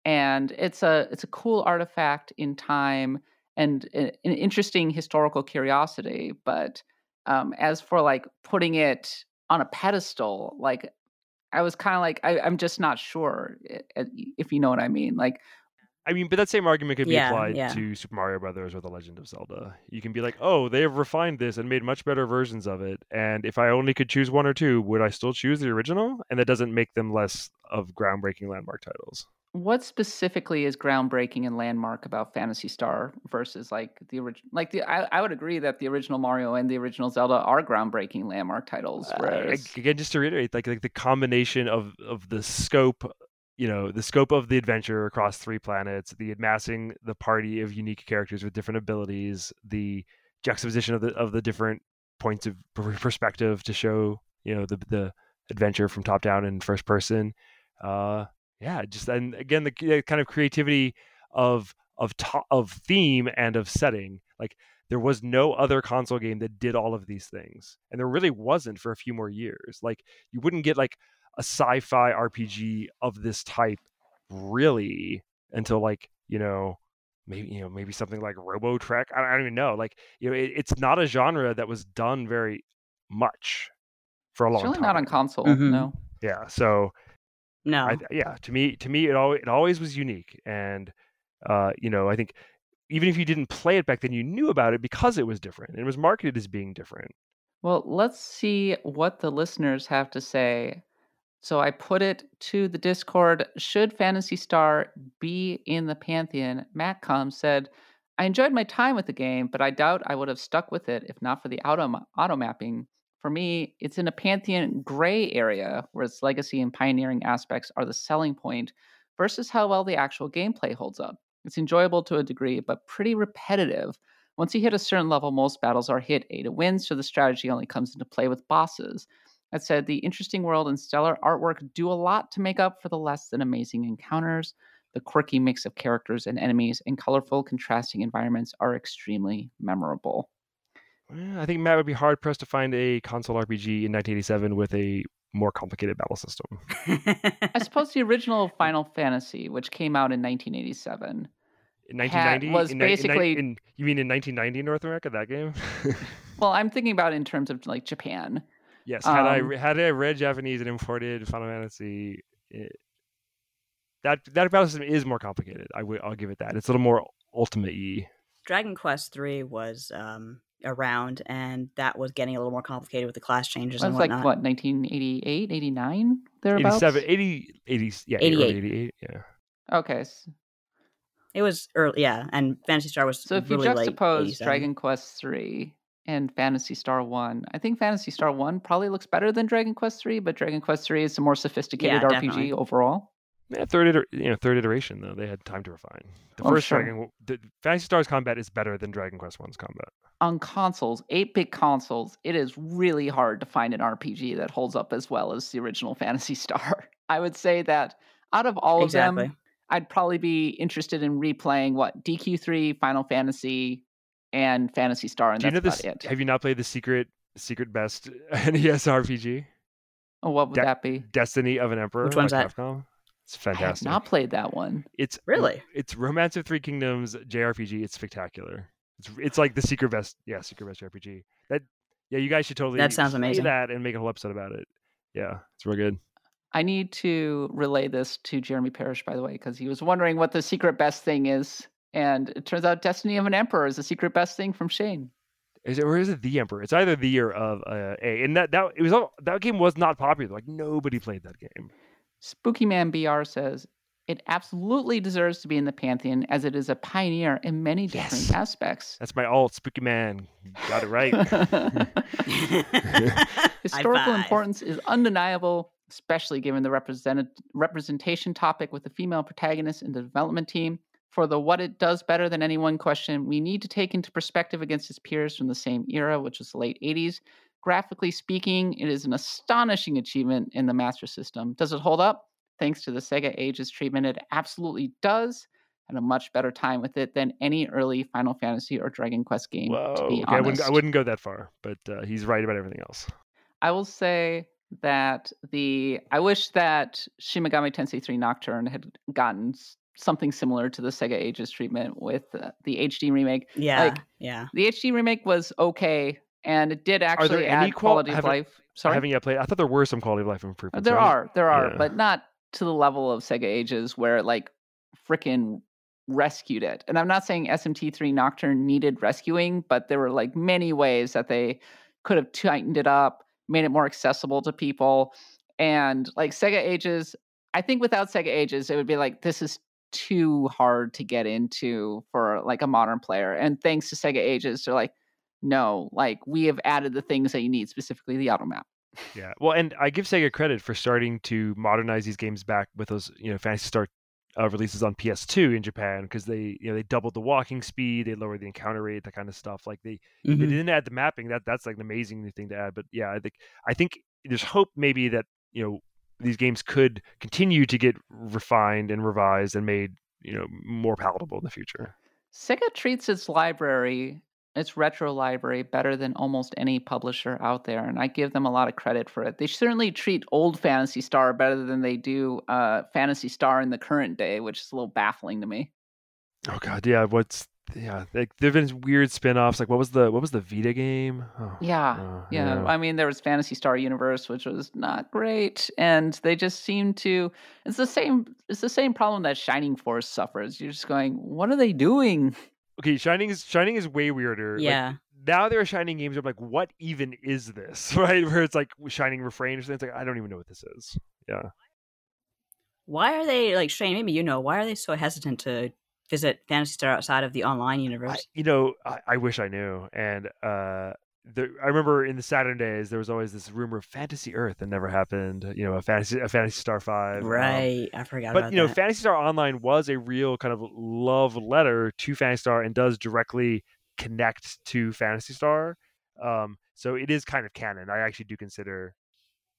and it's a it's a cool artifact in time and eh, an interesting historical curiosity. But um, as for like putting it on a pedestal, like I was kind of like I, I'm just not sure i- i- if you know what I mean. Like i mean but that same argument could be Yeah, applied yeah. to super mario brothers or the legend of zelda you can be like oh they have refined this and made much better versions of it and if i only could choose one or two would i still choose the original and that doesn't make them less of groundbreaking landmark titles what specifically is groundbreaking and landmark about Phantasy Star versus like the original? Like the, I, I would agree that the original Mario and the original Zelda are groundbreaking landmark titles. Uh, again just to reiterate like, like the combination of of the scope you know the scope of the adventure across three planets the amassing the party of unique characters with different abilities the juxtaposition of the of the different points of perspective to show you know the the adventure from top down and first person uh yeah just and again the c- kind of creativity of of to- of theme and of setting like there was no other console game that did all of these things and there really wasn't for a few more years like you wouldn't get like a sci-fi rpg of this type really until like you know maybe you know maybe something like Robotrek I, I don't even know like you know it, it's not a genre that was done very much for a long it's really time not on console. Mhm. No. yeah so No, I, yeah, to me, to me, it always it always was unique, and uh, you know, I think even if you didn't play it back then, you knew about it because it was different. It was marketed as being different. Well, let's see what the listeners have to say. So I put it to the Discord. Should Phantasy Star be in the Pantheon? Matcom said, I enjoyed my time with the game, but I doubt I would have stuck with it if not for the auto, auto mapping. For me, it's in a Pantheon gray area where its legacy and pioneering aspects are the selling point versus how well the actual gameplay holds up. It's enjoyable to a degree, but pretty repetitive. Once you hit a certain level, most battles are hit A to win, so the strategy only comes into play with bosses. That said, the interesting world and stellar artwork do a lot to make up for the less than amazing encounters. The quirky mix of characters and enemies and colorful, contrasting environments are extremely memorable. I think Matt would be hard pressed to find a console RPG in 1987 with a more complicated battle system. I suppose the original Final Fantasy, which came out in 1987, In 1990, was in, ni- in basically- in, you mean in 1990 in North America that game? well, I'm thinking about in terms of like Japan. Yes. Had I Um, re- had I read Japanese and imported Final Fantasy, it, that that battle system is more complicated. I would I'll give it that. It's a little more ultimate y. Dragon Quest three was um, around, and that was getting a little more complicated with the class changes It and was like whatnot. what 1988, 89 thereabouts. 87, 80, 80 yeah, early 88. 88, yeah. Okay, It was early, yeah, and Phantasy Star was so if you really late juxtapose 87. Dragon Quest three and Phantasy Star one, I think Phantasy Star one probably looks better than Dragon Quest three, but Dragon Quest three is a more sophisticated Yeah, RPG definitely. overall. Yeah, third iter- you know, third iteration though. They had time to refine. The Oh, first sure. Dragon the Phantasy Stars combat is better than Dragon Quest One's combat. On consoles, 8 bit consoles, it is really hard to find an RPG that holds up as well as the original Phantasy Star. I would say that out of all of them, I'd probably be interested in replaying what DQ3, Final Fantasy, and Phantasy Star, and Do you know that's this? about it. Have you not played the secret secret best NES RPG? Oh, what would De- that be? Destiny of an Emperor. Which one's by that? Capcom. It's fantastic. I have not played that one. It's Really? It's Romance of Three Kingdoms JRPG. It's spectacular. It's it's like the secret best. Yeah, secret best RPG. That yeah, you guys should totally That sounds amazing. That and make a whole episode about it. Yeah, it's real good. I need to relay this to Jeremy Parrish, by the way, because he was wondering what the secret best thing is. And it turns out Destiny of an Emperor is the secret best thing from Shane. Is it or is it the Emperor? It's either the or of uh, a. And that that it was all that game was not popular. Like nobody played that game. Spooky Man BR says it absolutely deserves to be in the pantheon as it is a pioneer in many different Yes. aspects. That's my alt, Spooky Man. Got it right. Historical importance is undeniable, especially given the represented representation topic with the female protagonist in the development team. For the what it does better than anyone question, we need to take into perspective against its peers from the same era, which was the late 80s. Graphically speaking, it is an astonishing achievement in the Master System. Does it hold up? Thanks to the Sega Ages treatment, it absolutely does. Had a much better time with it than any early Final Fantasy or Dragon Quest game. Whoa. to be okay, I wouldn't, I wouldn't go that far, but uh, he's right about everything else. I will say that the I wish that Shin Megami Tensei 3 Nocturne had gotten something similar to the Sega Ages treatment with uh, the HD remake. yeah, Like, yeah. The HD remake was okay, and it did there actually any add qual- quality of haven't- life. I Sorry, haven't yet played. I thought there were some quality of life improvements. there right? are, there are, Yeah. but not to the level of Sega Ages where it like freaking rescued it. And I'm not saying SMT3 Nocturne needed rescuing, but there were like many ways that they could have tightened it up, made it more accessible to people. And like Sega Ages, I think without Sega Ages, it would be like this is too hard to get into for like a modern player. And thanks to Sega Ages, they're like, no, like we have added the things that you need, specifically the auto map. Yeah. Well, and I give Sega credit for starting to modernize these games back with those, you know, Phantasy Star uh, releases on PS2 in Japan because they, you know, they doubled the walking speed, they lowered the encounter rate, that kind of stuff. Like they, they Mhm. didn't add the mapping. That that's like an amazing thing to add. But yeah, I think I think there's hope maybe that you know these games could continue to get refined and revised and made you know more palatable in the future. Sega treats its library, its retro library, better than almost any publisher out there, and I give them a lot of credit for it. They certainly treat old Phantasy Star better than they do uh, Phantasy Star in the current day, which is a little baffling to me. Oh god, yeah. What's yeah? Like there've been weird spin-offs. Like what was the what was the Vita game? Oh, Yeah, uh, yeah. I mean, there was Phantasy Star Universe, which was not great, and they just seem to. It's the same. It's the same problem that Shining Force suffers. You're just going, what are they doing? Okay, Shining is Shining is way weirder. Like, Yeah. now there are Shining games. where I'm like, what even is this? Right? Where it's like Shining Refrain or something. It's like I don't even know what this is. Yeah. Why are they like Shane? Maybe you know. Why are they so hesitant to visit Phantasy Star outside of the online I, universe? you know, I, I wish I knew. And uh, there, I remember in the Saturn days, there was always this rumor of Fantasy Earth that never happened. You know, a fantasy, a Phantasy Star Five. um, right. I forgot but you know, that. Phantasy Star Online was a real kind of love letter to Phantasy Star and does directly connect to Phantasy Star. Um, so it is kind of canon. I actually do consider.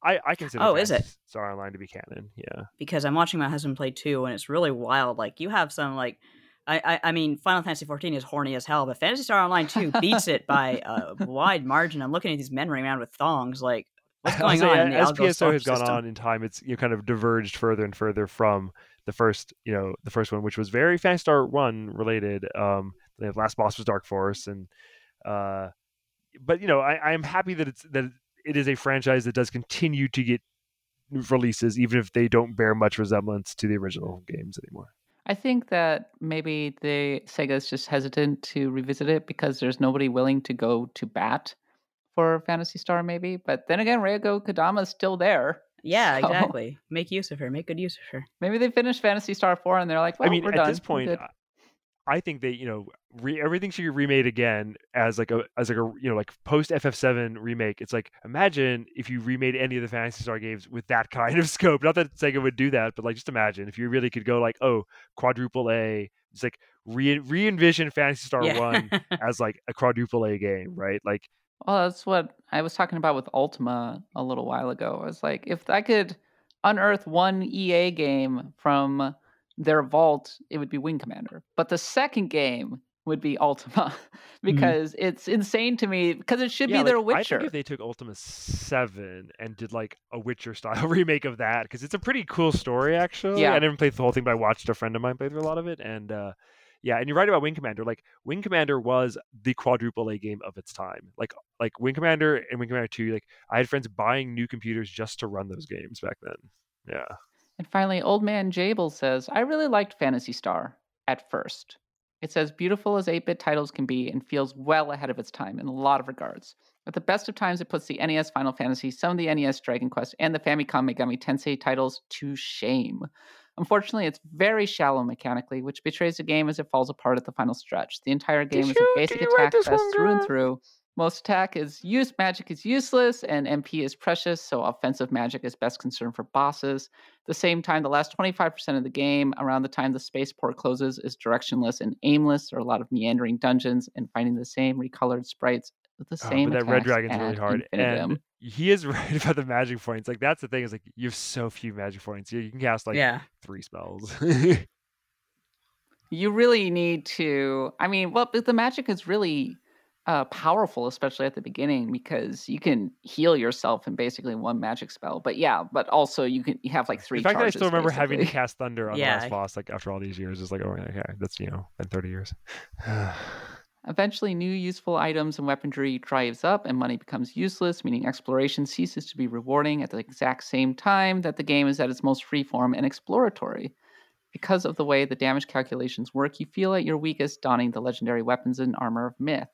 I, I consider Oh, is it? Star Online to be canon. Yeah. because I'm watching my husband play too, and it's really wild. Like you have some like. I, I, I mean, Final Fantasy XIV is horny as hell, but Phantasy Star Online 2 beats it by a wide margin. I'm looking at these men running around with thongs. Like, what's going on in the as PSO has gone system? on in time, it's you know, kind of diverged further and further from the first, you know, the first one, which was very Phantasy Star One related. Um, the last boss was Dark Force, and uh, but you know, I, I am happy that it's that it is a franchise that does continue to get new releases, even if they don't bear much resemblance to the original games anymore. I think that maybe the Sega's just hesitant to revisit it because there's nobody willing to go to bat for Phantasy Star, maybe. But then again, Rieko Kodama's still there. Yeah, So- exactly. Make use of her. Make good use of her. Maybe they finished Phantasy Star 4 and they're like, well, I mean, we're at done. this point. I- I think they, you know, re- everything should be remade again as like a as like a you know like post FF7 remake. It's like imagine if you remade any of the Phantasy Star games with that kind of scope. Not that Sega would do that, but like just imagine if you really could go like, oh, quadruple A, It's like re re envision Phantasy Star yeah. One as like a quadruple A game, right? Like Well, that's what I was talking about with Ultima a little while ago. I was like, if I could unearth one EA game from their vault, it would be Wing Commander. But the second game would be Ultima because mm-hmm. it's insane to me because it should yeah, be like, their Witcher. I think if they took Ultima 7 and did like a Witcher style remake of that because it's a pretty cool story actually. Yeah. I never played the whole thing but I watched a friend of mine play through a lot of it and uh yeah, and you're right about Wing Commander. Like Wing Commander was the quadruple A game of its time. Like like Wing Commander and Wing Commander 2, like I had friends buying new computers just to run those games back then. Yeah. And finally, Old Man Jable says, I really liked Phantasy Star at first. It's as beautiful as 8 bit titles can be and feels well ahead of its time in a lot of regards. At the best of times, it puts the NES Final Fantasy, some of the NES Dragon Quest, and the Famicom Megami Tensei titles to shame. Unfortunately, it's very shallow mechanically, which betrays the game as it falls apart at the final stretch. The entire game did is you, a basic attack fest through and through. Most attack is use, magic is useless, and MP is precious, so offensive magic is best concerned for bosses. At the same time, the last 25% of the game, around the time the spaceport closes, is directionless and aimless. There are a lot of meandering dungeons and finding the same recolored sprites with the same. Oh, but that red dragon's really hard. Infinitum. And he is right about the magic points. Like that's the thing is like you have so few magic points. You, you can cast like yeah. three spells. you really need to. I mean, well, the magic is really uh, powerful, especially at the beginning, because you can heal yourself in basically one magic spell. But yeah, but also you can you have like three. The fact charges, that I still remember basically. having to cast thunder on Yeah. the last boss, like after all these years, is like, oh, okay, that's you know, been thirty years. Eventually, new useful items and weaponry drives up and money becomes useless, meaning exploration ceases to be rewarding at the exact same time that the game is at its most freeform and exploratory. Because of the way the damage calculations work, you feel at your weakest donning the legendary weapons and armor of myth.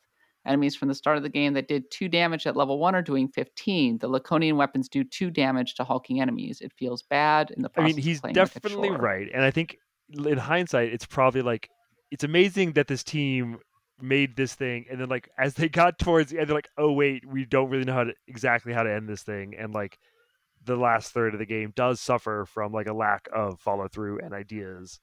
Enemies from the start of the game that did 2 damage at level 1 are doing 15. The Laconian weapons do 2 damage to hulking enemies. It feels bad in the process. I mean, he's like definitely right, and I think in hindsight, it's probably like it's amazing that this team made this thing, and then like as they got towards the end, they're like, oh wait, we don't really know how to exactly how to end this thing, and like the last third of the game does suffer from like a lack of follow through and ideas.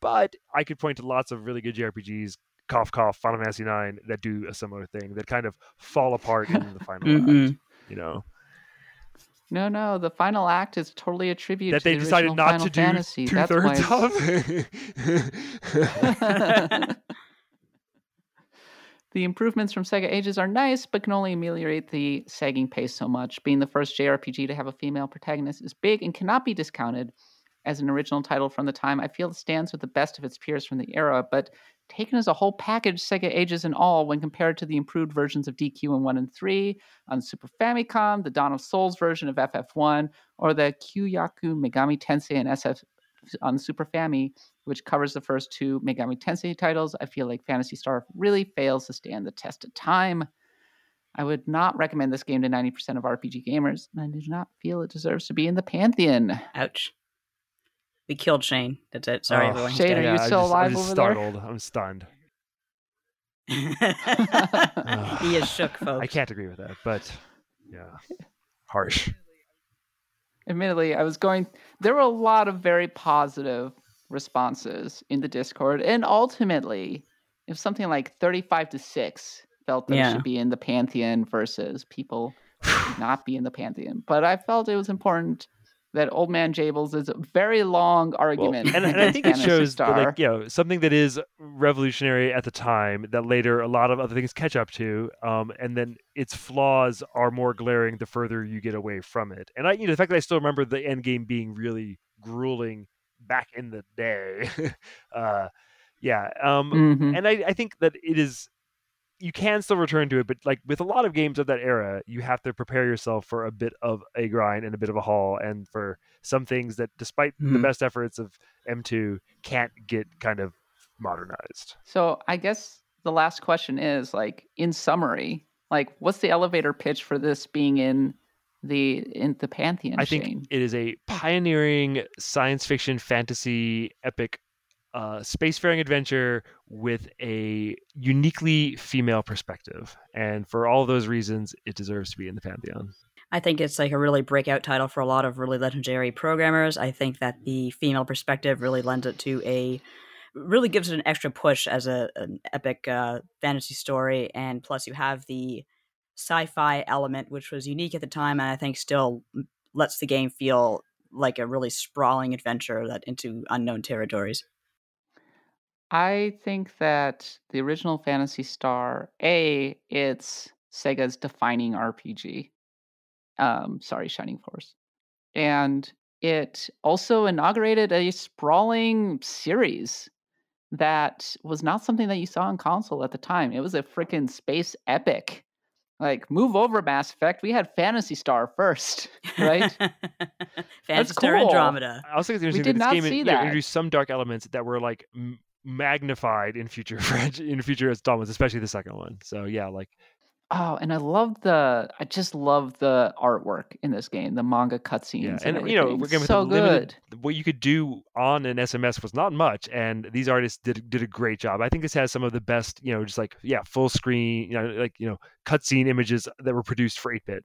But I could point to lots of really good JRPGs, cough cough, Final Fantasy IX, that do a similar thing that kind of fall apart in the final act. Mhm. You know, No, no, the final act is totally a tribute that to they the decided not Final to do Fantasy. two That's thirds why of. The improvements from Sega Ages are nice, but can only ameliorate the sagging pace so much. Being the first JRPG to have a female protagonist is big and cannot be discounted as an original title from the time. I feel it stands with the best of its peers from the era, but taken as a whole package, Sega Ages and all, when compared to the improved versions of DQ in 1 and 3 on Super Famicom, the Dawn of Souls version of FF1, or the Kyuuyaku Megami Tensei and SF on Super Fami, which covers the first two Megami Tensei titles, I feel like Phantasy Star really fails to stand the test of time. I would not recommend this game to 90% of RPG gamers, and I do not feel it deserves to be in the pantheon. Ouch. We killed Shane. That's it. Sorry, Oh, everyone. Shane, dead. are you I'm still just, alive I'm just over there? startled. I'm stunned. he is shook, folks. I can't agree with that, but yeah, harsh. Admittedly, I was going, there were a lot of very positive responses in the Discord, and ultimately, if something like 35 to 6 felt that Yeah. should be in the pantheon versus people not be in the pantheon. But I felt it was important that Old Man Jables is a very long Well, argument. and, and I think it shows that, like you know something that is revolutionary at the time that later a lot of other things catch up to, um, and then its flaws are more glaring the further you get away from it. And I, you know, the fact that I still remember the end game being really grueling back in the day, uh, yeah. Um, Mhm. and I, I think that it is you can still return to it but like with a lot of games of that era you have to prepare yourself for a bit of a grind and a bit of a haul and for some things that despite the Mhm. best efforts of m2 can't get kind of modernized So I guess the last question is like in summary, like what's the elevator pitch for this being in the in the pantheon? i think Shane? it is a pioneering science fiction fantasy epic uh, spacefaring adventure with a uniquely female perspective and for all those reasons it deserves to be in the pantheon I think it's like a really breakout title for a lot of really legendary programmers. I think that the female perspective really lends it to a really gives it an extra push as a an epic uh, fantasy story, and plus you have the sci-fi element, which was unique at the time, and I think still lets the game feel like a really sprawling adventure that into unknown territories. I think that the original Phantasy Star, A, it's Sega's defining RPG. Um, sorry, Shining Force. And it also inaugurated a sprawling series that was not something that you saw on console at the time. It was a freaking space epic. Like, move over, Mass Effect. We had Phantasy Star first, right? Phantasy Star cool. Andromeda. I also think it's We did that not this game see you know, that. introduced some dark elements that were like m- magnified in future franch- in future installments, especially the second one. So yeah, like Oh, and I love the. I just love the artwork in this game, the manga cutscenes. yeah, and, and you know, we're going so limited, good. what you could do on an SMS was not much, and these artists did did a great job. I think this has some of the best, you know, just like yeah, full screen, you know, like you know, cutscene images that were produced for 8-bit.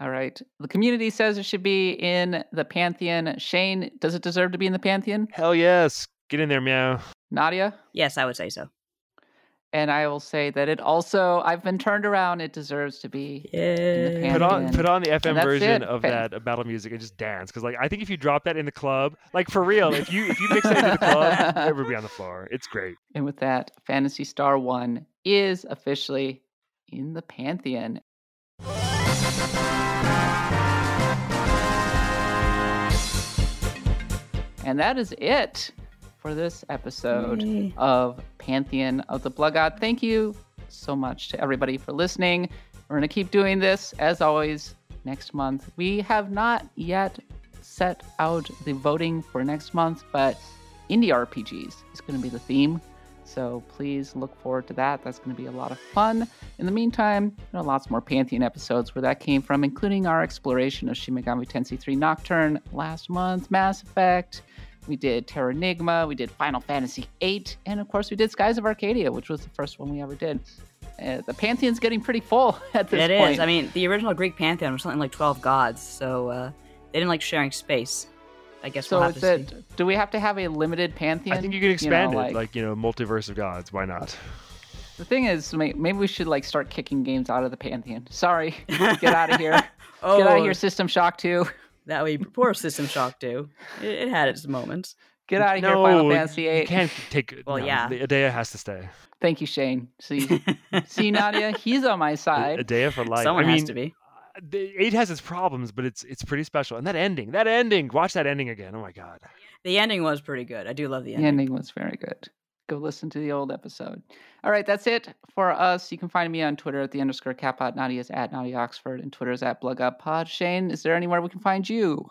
All right. The community says it should be in the Pantheon. Shane, does it deserve to be in the Pantheon? Hell yes, get in there, meow. Nadia? Yes, I would say so. And I will say that it also, I've been turned around. It deserves to be. Yeah. Put on put on the FM version it. of Fan- that uh, battle music and just dance because like I think if you drop that in the club, like for real, if you if you mix that into the club, everybody be on the floor. It's great. And with that, Phantasy Star 1 is officially in the Pantheon. And that is it for this episode Yay. of Pantheon of the Blood God. Thank you so much to everybody for listening. We're going to keep doing this as always next month. We have not yet set out the voting for next month, but indie RPGs is going to be the theme. So please look forward to that. That's going to be a lot of fun. In the meantime, there are lots more Pantheon episodes where that came from, including our exploration of Shin Megami Tensei 3 Nocturne last month, Mass Effect. We did Terra Terranigma, we did Final Fantasy VIII, and of course we did Skies of Arcadia, which was the first one we ever did. Uh, the Pantheon's getting pretty full at this It is. point. I mean, the original Greek pantheon was something like 12 gods, so uh, they didn't like sharing space. I guess so we'll have to it, see. do we have to have a limited Pantheon? I think you can expand know, it, like you know, multiverse of gods. Why not? The thing is, maybe we should like start kicking games out of the Pantheon. Sorry, get out of here. Oh, Get out of here, System Shock 2. That way, poor System Shock 2. It, it had its moments. Get out of here, Final Fantasy you can't take. Well, no, yeah. the Adea has to stay. Thank you, Shane. See, see, Nadia, he's on my side. Adea for life. Someone I mean, has to be. the- Eight has its problems, but it's it's pretty special. And that ending, that ending, watch that ending again. Oh my god. The ending was pretty good. I do love the ending. The ending. ending was very good. Go listen to the old episode. All right, that's it for us. You can find me on Twitter at the underscore katbot. Nadia Nadia's at Nadia Oxford, and Twitter is at BloodGodPod. Shane, is there anywhere we can find you?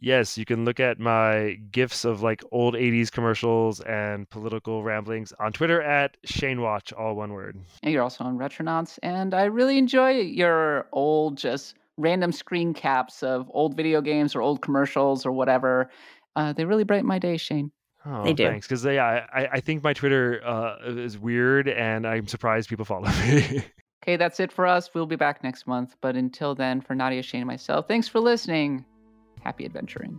Yes, you can look at my gifs of like old 80s commercials and political ramblings on Twitter at Shane Watch, all one word. And you're also on Retronauts, and I really enjoy your old, just random screen caps of old video games or old commercials or whatever. Uh, they really brighten my day, Shane. Oh, They do. thanks. Because yeah, I, I think my Twitter uh, is weird, and I'm surprised people follow me. Okay, that's it for us. We'll be back next month. But until then, for Nadia, Shane, and myself, thanks for listening. Happy adventuring.